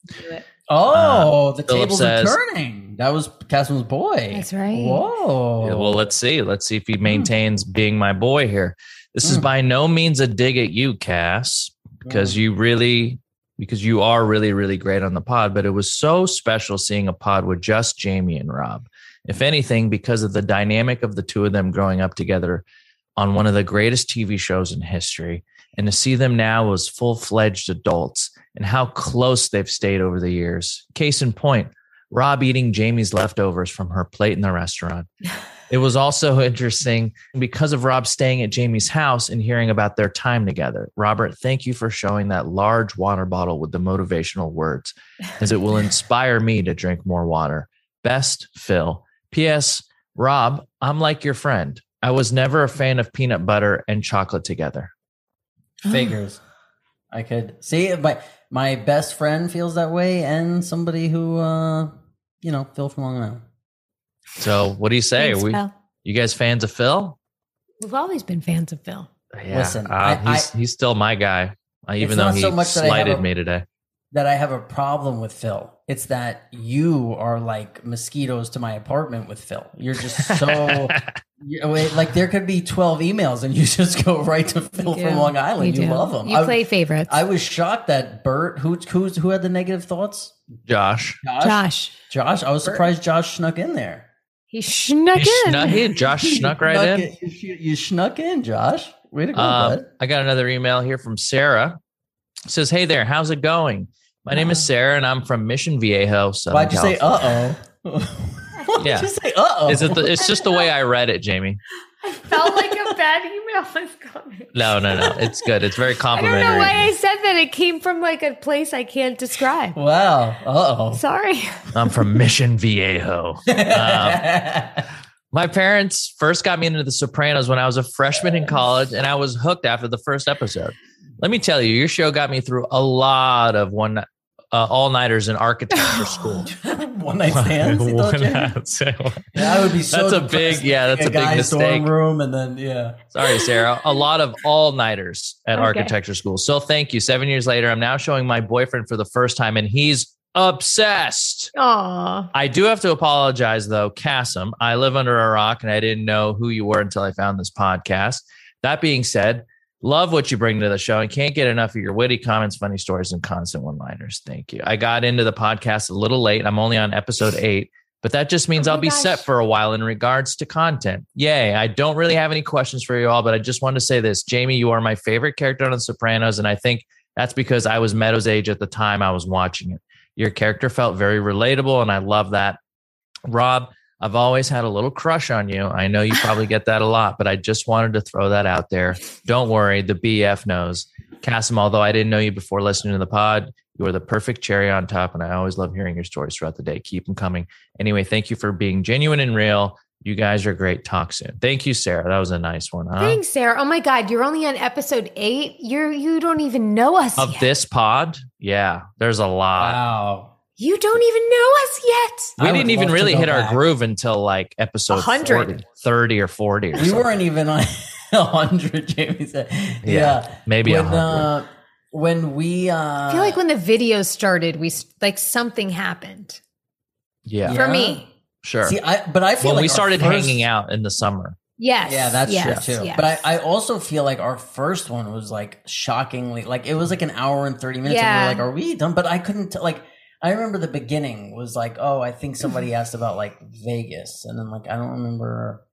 C: Oh, the
A: Uh, Philip
C: tables
A: says-
C: are turning. That was Casman's boy.
B: That's right.
C: Whoa.
A: Yeah, well, let's see. Let's see if he maintains being my boy here. This is
C: Mm.
A: by no means a dig at you, Cass, because
C: Mm.
A: you really because you are really really great on the pod, but it was so special seeing a pod with just Jamie and Rob. If anything, because of the dynamic of the two of them growing up together on one of the greatest TV shows in history, and to see them now as full-fledged adults and how close they've stayed over the years. Case in point, Rob eating Jamie's leftovers from her plate in the restaurant. It was also interesting because of Rob staying at Jamie's house and hearing about their time together. Robert, thank you for showing that large water bottle with the motivational words, as it will inspire me to drink more water. Best, Phil. P.S. Rob, I'm like your friend. I was never a fan of peanut butter and chocolate together.
C: Figures. I could see it. My my best friend feels that way, and somebody who, uh, you know, Phil from Long Island.
A: So, what do you say?
B: Thanks,
A: Are we,
B: Phil.
A: you guys fans of Phil?
B: We've always been fans of Phil.
A: Yeah,
C: Listen,
A: uh,
C: I-
A: he's he's still my guy, uh, even though he
C: so much that I have
A: slighted
C: a-
A: me today.
C: That I have a problem with Phil. It's that you are like mosquitoes to my apartment with Phil. You're just so you- wait, like there could be twelve emails, and you just go right to Phil from Long Island. You,
B: do.
C: love him.
B: You
C: I,
B: play favorites.
C: I was shocked that Bert, who who's who had the negative thoughts,
A: Josh.
C: Josh.
B: Josh.
C: Josh. I was surprised Josh snuck in there.
B: He snuck
A: He
B: in.
A: snuck in. Josh snuck right
C: Snuck
A: in.
C: You, you- you snuck in, Josh. Way to go,
A: Um,
C: bud.
A: I got another email here from Sarah. It says, "Hey there, how's it going? My name is Sarah, and I'm from Mission Viejo, Southern
C: Why'd you say uh oh? Why'd
A: Yeah.
C: you say uh oh?
A: Is it? The, it's just the way I read it, Jamie.
B: I felt like a bad email was coming.
A: No, no, no. It's good. It's very complimentary.
B: I don't
A: complimentary.
B: know why I said that. It came from like a place I can't describe.
C: Wow. Uh oh.
B: Sorry.
A: I'm from Mission Viejo.
C: oh.
A: My parents first got me into The Sopranos when I was a freshman in college, and I was hooked after the first episode. Let me tell you, your show got me through a lot of one uh, all nighters in architecture school.
C: One night stands. you
A: One night stand.
C: Yeah, I would be so.
A: That's a big- yeah, that's
C: in
A: a big
C: guy's dorm
A: mistake.
C: room, and then yeah.
A: Sorry, Sarah. A lot of all nighters at
B: Okay.
A: architecture school. So thank you. Seven years later, I'm now showing my boyfriend for the first time, and he's obsessed.
B: Aw.
A: I do have to apologize though, Kassem. I live under a rock and I didn't know who you were until I found this podcast. That being said, love what you bring to the show and can't get enough of your witty comments, funny stories, and constant one liners. Thank you. I got into the podcast a little late. I'm only on episode eight, but that just means
B: Oh
A: I'll be
B: gosh.
A: set for a while in regards to content. Yay. I don't really have any questions for you all, but I just wanted to say this Jamie, you are my favorite character on The Sopranos. And I think that's because I was Meadow's age at the time I was watching it. Your character felt very relatable, and I love that. Rob, I've always had a little crush on you. I know you probably get that a lot, but I just wanted to throw that out there. Don't worry, the BF knows. Kassem, although I didn't know you before listening to the pod, you are the perfect cherry on top, and I always love hearing your stories throughout the day. Keep them coming. Anyway, thank you for being genuine and real. You guys are great. Talk soon. Thank you, Sarah. That was a nice one, huh?
B: Thanks, Sarah. Oh my God, you're only on episode eight. You're you don't even know us
A: Of
B: yet.
A: this pod, yeah, there's a lot.
C: Wow.
B: You don't even know us yet.
A: We
C: I
A: didn't even really
C: go
A: hit our groove until like episode
B: 100.
A: 40, 30 or 40 or
C: We
A: something.
C: weren't even on hundred. Jamie said,
A: Yeah,
C: "Yeah,
A: maybe
C: when,
A: 100.
C: uh, when we, uh,
B: I feel like when the video started, we like something happened
A: yeah,
B: for
C: Yeah.
B: me.
A: sure.
C: see, I but I feel
A: when
C: like
A: we started
C: first-
A: hanging out in the summer.
B: Yes.
C: Yeah, that's
B: yes,
C: true too.
B: yes.
C: But I, I also feel like our first one was like shockingly like it was like an hour and thirty minutes.
B: Yeah.
C: And we were like, are we done? But I couldn't t- like. I remember the beginning was like, oh, I think somebody asked about like Vegas, and then like I don't remember.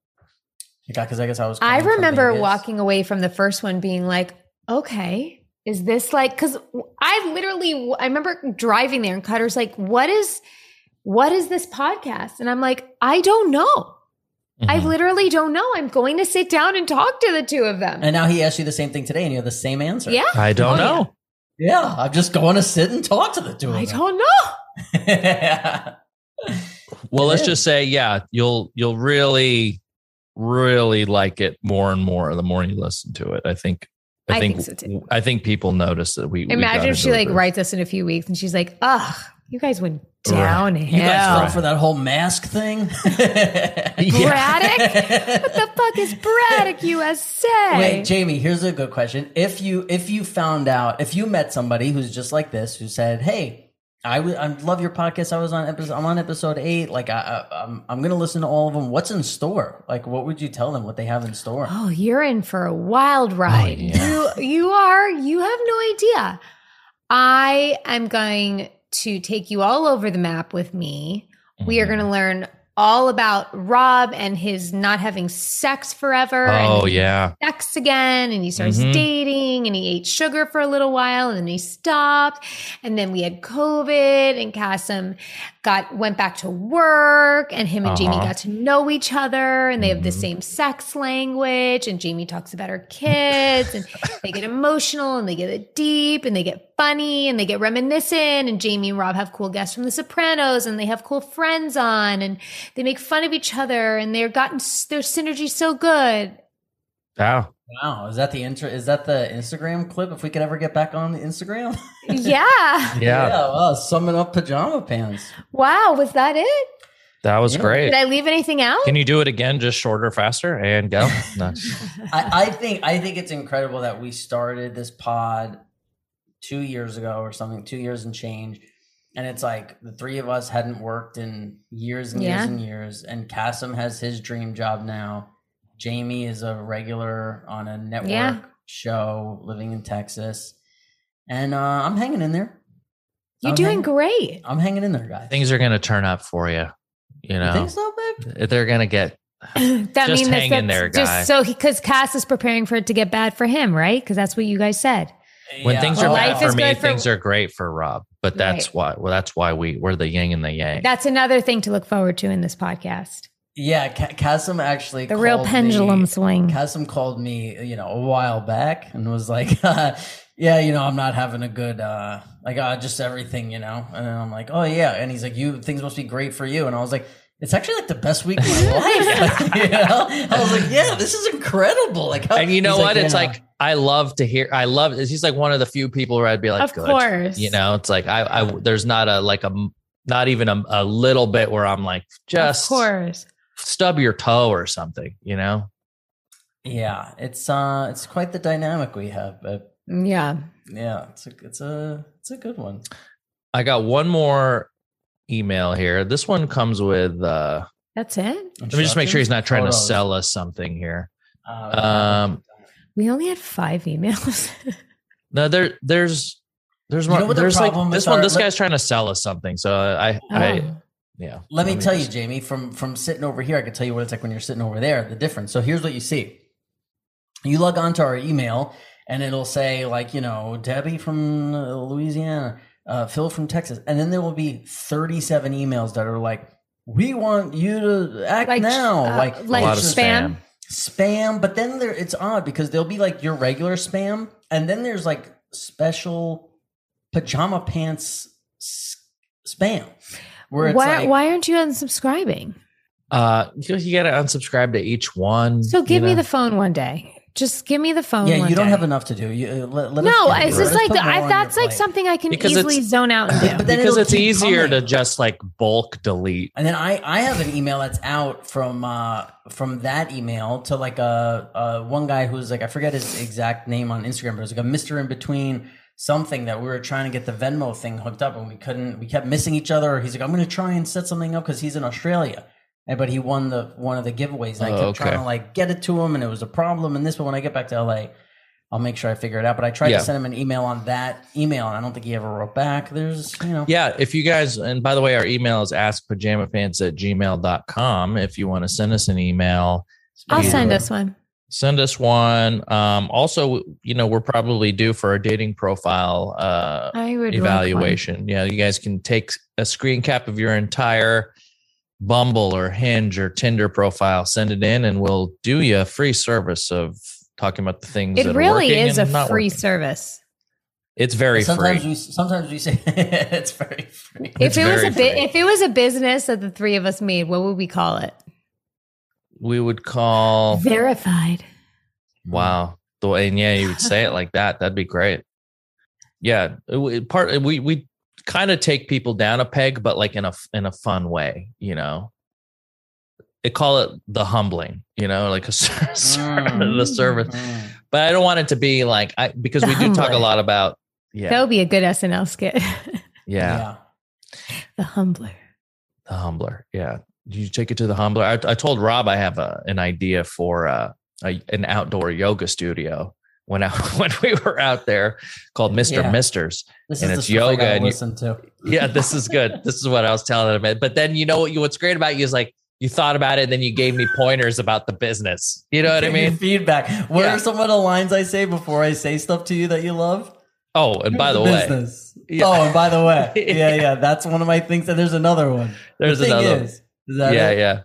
C: Because I guess I was.
B: I
C: coming from
B: remember
C: Vegas.
B: walking away from the first one being like, okay, is this like, because I literally, I remember driving there and Cutter's like, what is, what is this podcast? And I'm like, I don't know. I
A: Mhm.
B: literally don't know. I'm going to sit down and talk to the two of them.
C: And now he asked you the same thing today, and you have the same answer.
B: yeah.
A: I don't
B: Oh,
A: know.
C: yeah. I'm just going to sit and talk to the two of
B: I don't know.
C: yeah.
A: Well, let's just say, yeah, you'll you'll really, really like it more and more the more you listen to it. I think.
B: I think so, too.
A: I think people notice that we. we
B: Imagine if she like writes us in a few weeks and she's like, ugh, you guys went
A: Right.
B: downhill.
C: You guys fell for that whole mask thing.
B: Braddock? what the fuck is Braddock USA?
C: Wait, Jamie, here's a good question. If you if you found out if you met somebody who's just like this who said, "Hey, I would I love your podcast. I was on episode I'm on episode 8. Like I, I I'm I'm going to listen to all of them. What's in store? Like what would you tell them what they have in store?"
B: Oh, you're in for a wild oh, ride.
A: yeah.
B: You you are. You have no idea. I am going to take you all over the map with me. We are
A: Mhm.
B: going to learn all about Rob and his not having sex forever.
A: Oh
B: and
A: yeah.
B: sex again and he starts
A: Mhm.
B: dating and he ate sugar for a little while and then he stopped and then we had covid and Kassem got went back to work and him and Jamie
A: Uh-huh.
B: got to know each other and they have the
A: Mhm.
B: same sex language and Jamie talks about her kids and they get emotional and they get deep and they get funny and they get reminiscent and Jamie and Rob have cool guests from the Sopranos and they have cool friends on and they make fun of each other and they're gotten their synergy so good
A: Wow.
C: Wow, is that the intro is that the Instagram clip if we could ever get back on the Instagram?
B: yeah.
A: Yeah.
C: well, summing up pajama pants.
B: Wow. Was that it?
A: That was
C: Yeah.
A: great.
B: Did I leave anything out?
A: Can you do it again, just shorter, faster, and go? No.
C: I, I think I think it's incredible that we started this pod two years ago or something, two years and change. And it's like the three of us hadn't worked in years and
B: Yeah.
C: years and years. And Kassem has his dream job now. Jamie is a regular on a network
B: Yeah.
C: show living in Texas. And uh, I'm hanging in there.
B: You're
C: I'm
B: doing
C: hanging-
B: great.
C: I'm hanging in there, guys.
A: Things are going to turn up for you. You
C: You
A: know,
C: think so, babe?
A: they're going to get.
B: that
A: Just
B: means
A: hang in
B: that's
A: there,
B: just so because Cass is preparing for it to get bad for him, right? Because that's what you guys said.
A: When
C: Yeah.
A: things
B: Well,
A: are
B: life
A: bad for
B: is
A: me,
B: good for-
A: things are great for Rob. But that's
B: Right.
A: why. Well, that's why we we're the yin and the yang.
B: That's another thing to look forward to in this podcast.
C: Yeah, Ka- Kassem actually
B: The real pendulum
C: me-
B: swing.
C: Kassem called me, you know, a while back and was like, "Yeah, you know, I'm not having a good, uh, like, uh, just everything, you know." And then I'm like, "Oh yeah," and he's like, "You things must be great for you," and I was like. It's actually like the best week of my life. Like, you know? I was like, yeah, this is incredible. Like, how,
A: and you know
C: he's
A: what? it's
C: "Yeah."
A: like I love to hear. I love. He's like one of the few people where I'd be like,
B: of
A: good.
B: course.
A: You know, it's like I, I there's not a like a not even a, a little bit where I'm like just
B: of course.
A: stub your toe or something. You know.
C: yeah, it's uh, it's quite the dynamic we have, but
B: Yeah.
C: yeah, it's a, it's a, it's a good one.
A: I got one more email here. This one comes with. uh
B: That's it.
A: Let me just make sure he's not trying to sell us something here.
C: Uh,
A: Um,
B: We only had five emails.
A: No, there, there's, there's
C: You know what the
A: there's like this one.
C: our-
A: This guy's trying to sell us something. So I, I,
B: Oh.
A: yeah.
C: Let me tell you, Jamie, from from sitting over here, I can tell you what it's like when you're sitting over there. The difference. So here's what you see. You log onto our email, and it'll say like, you know, Debbie from uh, Louisiana, uh, Phil from Texas, and then there will be 37 emails that are like, we want you to act
B: Like,
C: now,
B: uh,
C: like
B: like
A: a lot of
B: spam?
C: spam. But then there, it's odd because there'll be like your regular spam, and then there's like special pajama pants s- spam. Where it's
B: Why
C: like,
B: why aren't you unsubscribing?
A: Uh, you, you got to unsubscribe to each one.
B: So give
A: you
B: me
A: know?
B: the phone one day. Just give me the phone.
C: Yeah,
B: one
C: you don't
B: day.
C: have enough to do. You, uh, let, let
B: No,
C: us,
B: it's just
C: us
B: like
C: put more
B: I, that's like
C: plate.
B: something I can
A: Because
B: easily zone out and do.
C: But then
A: because it's easier
C: coming.
A: to just like bulk delete.
C: And then I, I have an email that's out from uh, from that email to like a, a one guy who's like I forget his exact name on Instagram, but it was like a Mister in between something that we were trying to get the Venmo thing hooked up, and we couldn't. We kept missing each other. He's like, I'm going to try and set something up because he's in Australia. And but he won the one of the giveaways, and I
A: Oh,
C: kept
A: okay.
C: trying to like get it to him, and it was a problem. And this, but when I get back to LA, I'll make sure I figure it out. But I tried
A: Yeah.
C: to send him an email on that email, and I don't think he ever wrote back. There's, you know,
A: Yeah, if you guys, and by the way, our email is askpajamapants at gmail.com. If you want to send us an email,
B: I'll
A: Yeah.
B: send us one.
A: send us one. Um, also, you know, we're probably due for a dating profile uh,
B: I would like one.
A: evaluation. Yeah, you guys can take a screen cap of your entire Bumble or Hinge or Tinder profile, send it in, and we'll do you a free service of talking about the things.
B: It
A: are
B: really
A: working
B: is a free
A: working.
B: service.
A: It's very
C: sometimes
A: free.
C: we sometimes we say it's very free.
A: It's
B: if it was a bit,
A: free.
B: if it was a business that the three of us made, what would we call it?
A: we would call
B: Verified.
A: wow. The and yeah, you would say it like that. That'd be great. Yeah, it- it- part we we kind of take people down a peg, but like in a in a fun way, you know. They call it the humbling, you know, like a ser- ser-
C: Mm.
A: the service.
C: Mm.
A: But I don't want it to be like I because
B: The
A: we do talk a lot about
B: That
A: yeah,
B: would be a good SNL skit.
A: yeah,
B: the humbler.
A: the humbler. Yeah, you take it to the humbler. I, I told Rob I have a, an idea for uh, a, an outdoor yoga studio when I, when we were out there called Mister
C: Yeah.
A: Misters.
C: This
A: And
C: is
A: it's yoga and you-
C: listen to.
A: Yeah, this is good. this is what I was telling him. But then you know what? You what's great about you is like you thought about it, and then you gave me pointers about the business. You know what I mean?
C: Feedback. What
A: Yeah.
C: are some of the lines I say before I say stuff to you that you love?
A: Oh, and by the way, Yeah.
C: Oh, and by the way, yeah,
A: Yeah.
C: that's one of my things. And there's another one.
A: there's
C: the thing
A: another.
C: Is, is that
A: yeah,
C: it?
A: yeah.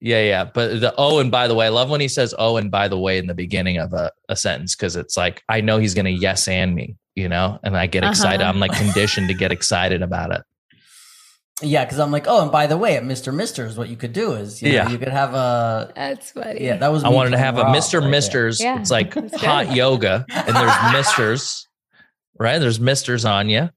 A: Yeah, yeah. But the oh, and by the way, I love when he says oh, and by the way in the beginning of a, a sentence because it's like, I know he's going to yes and me, you know, and I get excited.
B: Uh-huh.
A: I'm like conditioned to get excited about it.
C: Yeah, because I'm like, oh, and by the way, at Mr. Mister's, what you could do is, you know,
A: Yeah.
C: you could have a.
B: That's funny.
C: Yeah, that was.
A: I wanted to
C: playing
A: have a Mr.
C: right.
A: Misters.
B: Yeah,
A: It's like hot yoga, and there's Misters, right? There's Misters on you.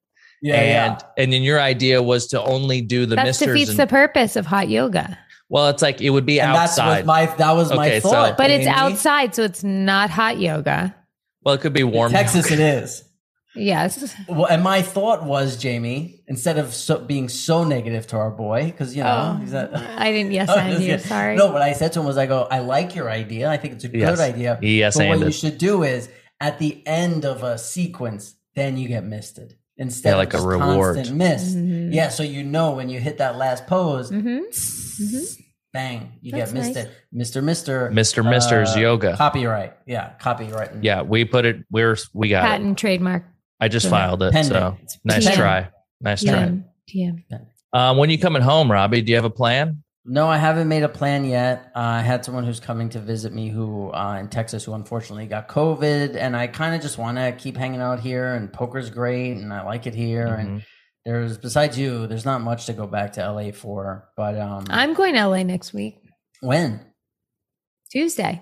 C: Yeah,
A: and
C: yeah.
A: and then your idea was to only do the
B: that
A: Misters.
B: defeats
A: and-
B: the purpose of hot yoga.
A: Well, it's like it would be
C: And that's
A: outside.
C: what my that was my
A: Okay, so-
C: thought.
B: But it's
C: Amy.
B: outside, so it's not hot yoga.
A: well, it could be warm.
C: Texas, it is.
B: Yes.
C: Well, and my thought was, Jamie, instead of so, being so negative to our boy, because you know
B: Oh,
C: he's a,
B: I didn't yes
C: I'm
B: and you.
C: kidding.
B: Sorry.
C: No, what I said to him was, I go, I like your idea. I think it's a good
A: Yes.
C: idea.
A: Yes,
C: but what
A: and
C: you
A: it.
C: should do is at the end of a sequence, then you get misted instead
A: Yeah, like a
C: of just
A: reward.
C: constant miss.
B: Mhm.
C: Yeah, so you know when you hit that last pose,
B: Mm-hmm.
C: Bang, you
B: That's
C: get misted. Mister, Mister,
A: Mr. Mister's
C: uh,
A: yoga.
C: Copyright, yeah, copyright.
A: Yeah, we put it. We're we got it.
B: Patent trademark.
A: I just
B: Yeah.
A: filed it.
C: Pending.
A: So nice
B: pending.
A: try. Nice try.
B: TM. TM.
A: Um, when you coming home, Robbie? Do you have a plan?
C: No, I haven't made a plan yet. Uh, I had someone who's coming to visit me who uh, in Texas who unfortunately got COVID, and I kind of just want to keep hanging out here. And poker's great, and I like it here. And
A: Mhm.
C: There's besides you, there's not much to go back to LA for. But um,
B: I'm going to LA next week,
C: when
B: Tuesday.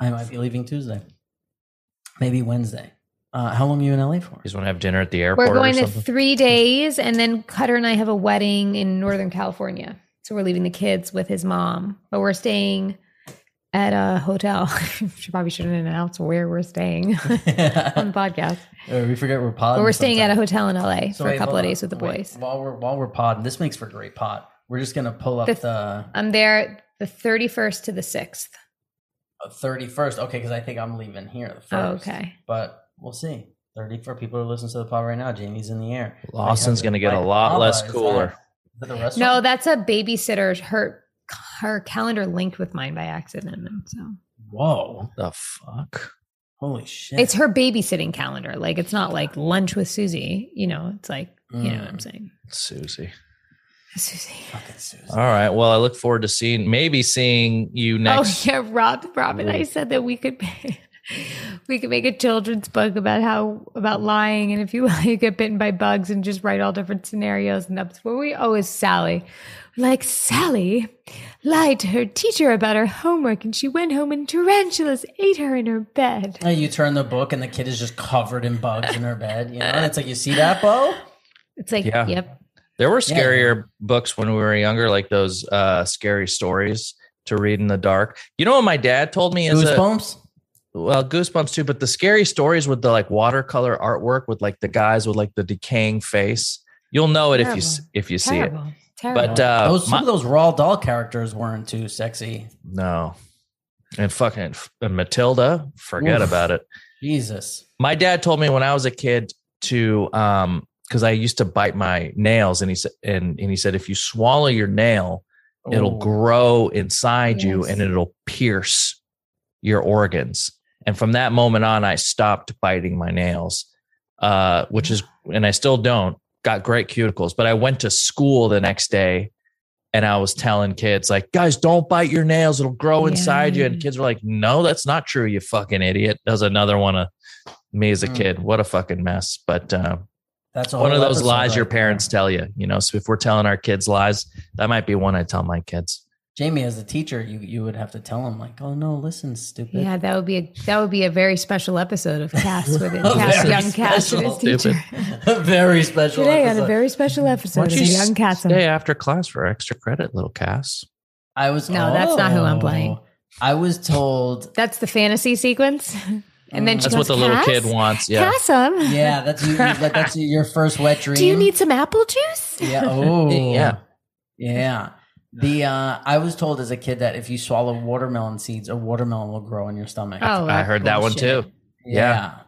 C: I might be leaving Tuesday, maybe Wednesday. Uh, how long are you in LA for?
A: You just want to have dinner at the airport
B: We're going
A: or
B: to three days, and then Cutter and I have a wedding in Northern California. So we're leaving the kids with his mom, but we're staying at a hotel. she probably shouldn't announce where we're staying on the podcast.
C: We forget we're pod.
B: But we're staying at a hotel in LA for a couple of days with the
C: Wait,
B: boys.
C: While we're while we're podding, this makes for great pod. We're just gonna pull up
B: The-
C: the
B: I'm there the 31st to the 6th.
C: thirty first. Okay, because I think I'm leaving here the oh, first.
B: Oh, okay.
C: but we'll see. 34 people are listening to the pod right now. Jamie's in the air. Lawson's
A: going to get a lot less cooler.
C: that- is that the?
B: No, that's a babysitter. Her her calendar linked with mine by accident. and So
C: Whoa!
A: The fuck?
C: Holy shit!
B: it's her babysitting calendar. Like it's not like lunch with Susie. You know, it's like you know what I'm
C: Mm.
B: saying.
A: Susie.
B: Susie.
C: fucking Susan.
A: All right. Well, I look forward to seeing, maybe seeing you next.
B: Oh yeah, Rob. Rob and I said that we could we could make a children's book about how about lying and if you lie, you get bitten by bugs and just write all different scenarios and that's where we always Sally. Like Sally lied to her teacher about her homework and she went home and tarantulas ate her in her bed.
C: And you turn the book and the kid is just covered in bugs in her bed. You know, and it's like you see that, Beau?
B: It's like,
A: Yeah.
B: yep.
A: There were
C: Yeah.
A: scarier books when we were younger, like those uh, scary stories to read in the dark. You know what my dad told me is a,
C: Goosebumps.
A: Well, goosebumps too, but the scary stories with the like watercolor artwork with like the guys with like the decaying face. You'll know it if you if you see it.
B: Terrible. Terrible.
A: But uh,
C: those, some
A: my-
C: of those Roald Dahl characters weren't too sexy.
A: no, and fucking and Matilda, forget
C: Oof.
A: about it.
C: Jesus.
A: my dad told me when I was a kid to um because I used to bite my nails and he said and, and he said if you swallow your nail it'll grow inside you and it'll pierce your organs and from that moment on I stopped biting my nails uh which is and I still don't got great cuticles but I went to school the next day and I was telling kids like guys don't bite your nails it'll grow inside you and kids were like no that's not true you fucking idiot that was another one of me as a
C: Mm.
A: kid. What a fucking mess. But uh,
C: That's a
A: one of those
C: episode
A: lies your
C: right there.
A: parents tell you. You know, so if we're telling our kids lies, that might be one I tell my kids.
C: Jamie, as a teacher, you you would have to tell him like, "Oh no, listen, stupid."
B: Yeah, that would be a that would be a very special episode of Cass with it. Cass, young Cass and his
C: special.
B: teacher.
C: very special.
B: Today on a very special episode
A: Why
B: of
A: don't you
B: Young Cass.
A: stay after class for extra credit, little Cass?
C: I was.
B: No, that's not who I'm playing.
C: Oh. I was told.
B: That's the fantasy sequence. And then she
A: That's
B: goes,
A: what the little kid wants. Yeah.
B: Kassem,
C: Yeah, that's you. like, that's your first wet dream.
B: do you need some apple juice?
C: Yeah. Oh.
A: Yeah.
C: Yeah. The uh, I was told as a kid that if you swallow watermelon seeds, a watermelon will grow in your stomach.
B: Oh,
A: I heard that one too.
C: Yeah.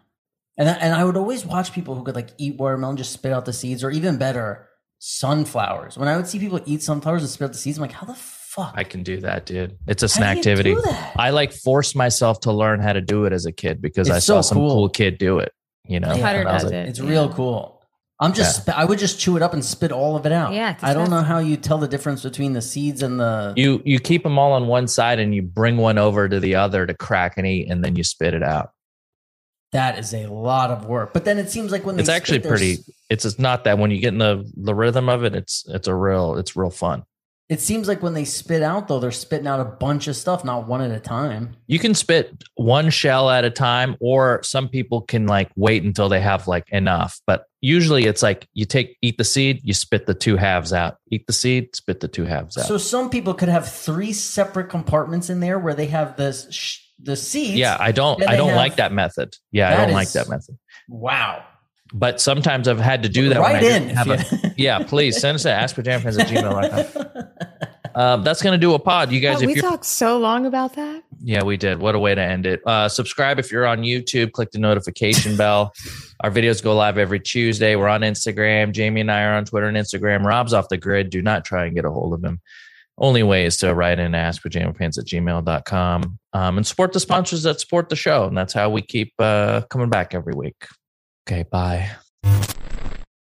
C: And I- and I would always watch people who could like eat watermelon, just spit out the seeds, or even better, sunflowers. When I would see people eat sunflowers and spit out the seeds, I'm like, how the fuck?
A: I can do that, dude. It's a snack activity. I like forced myself to learn how to do it as a kid because
C: It's
A: I saw some
C: cool.
A: cool. kid do it. You know,
C: Yeah.
A: I was like,
B: it.
C: It's
B: yeah.
C: real cool. I'm just, sp- I would just chew it up and spit all of it out.
B: Yeah,
C: I don't know how you tell the difference between the seeds and the.
A: You you keep them all on one side and you bring one over to the other to crack and eat, and then you spit it out.
C: that is a lot of work. But then it seems like when they
A: It's actually
C: spit their
A: pretty. It's it's not that when you get in the the rhythm of it, it's it's a real it's real fun.
C: It seems like when they spit out though, they're spitting out a bunch of stuff, not one at a time.
A: You can spit one shell at a time, or some people can like wait until they have like enough. But usually, it's like you take eat the seed, you spit the two halves out. Eat the seed, spit the two halves out.
C: So some people could have three separate compartments in there where they have this sh- the seeds.
A: yeah, I don't I don't
C: have-
A: like that method. Yeah, I don't like that method.
C: Wow.
A: But sometimes I've had to do that. when
C: Right
A: I
C: in.
A: didn't Have
C: if
A: a, yeah, please send us at askpajamapants at gmail.com. Um, that's going to do a pod. You guys,
B: Oh,
A: if
B: we
A: you're
B: talked so long about that.
A: Yeah, we did. What a way to end it. Uh, subscribe if you're on YouTube. Click the notification bell. Our videos go live every Tuesday. We're on Instagram. Jamie and I are on Twitter and Instagram. Rob's off the grid. Do not try and get a hold of him. Only way is to write in ask pajamapants at gmail.com um, and support the sponsors that support the show. And that's how we keep uh, coming back every week. Okay, bye.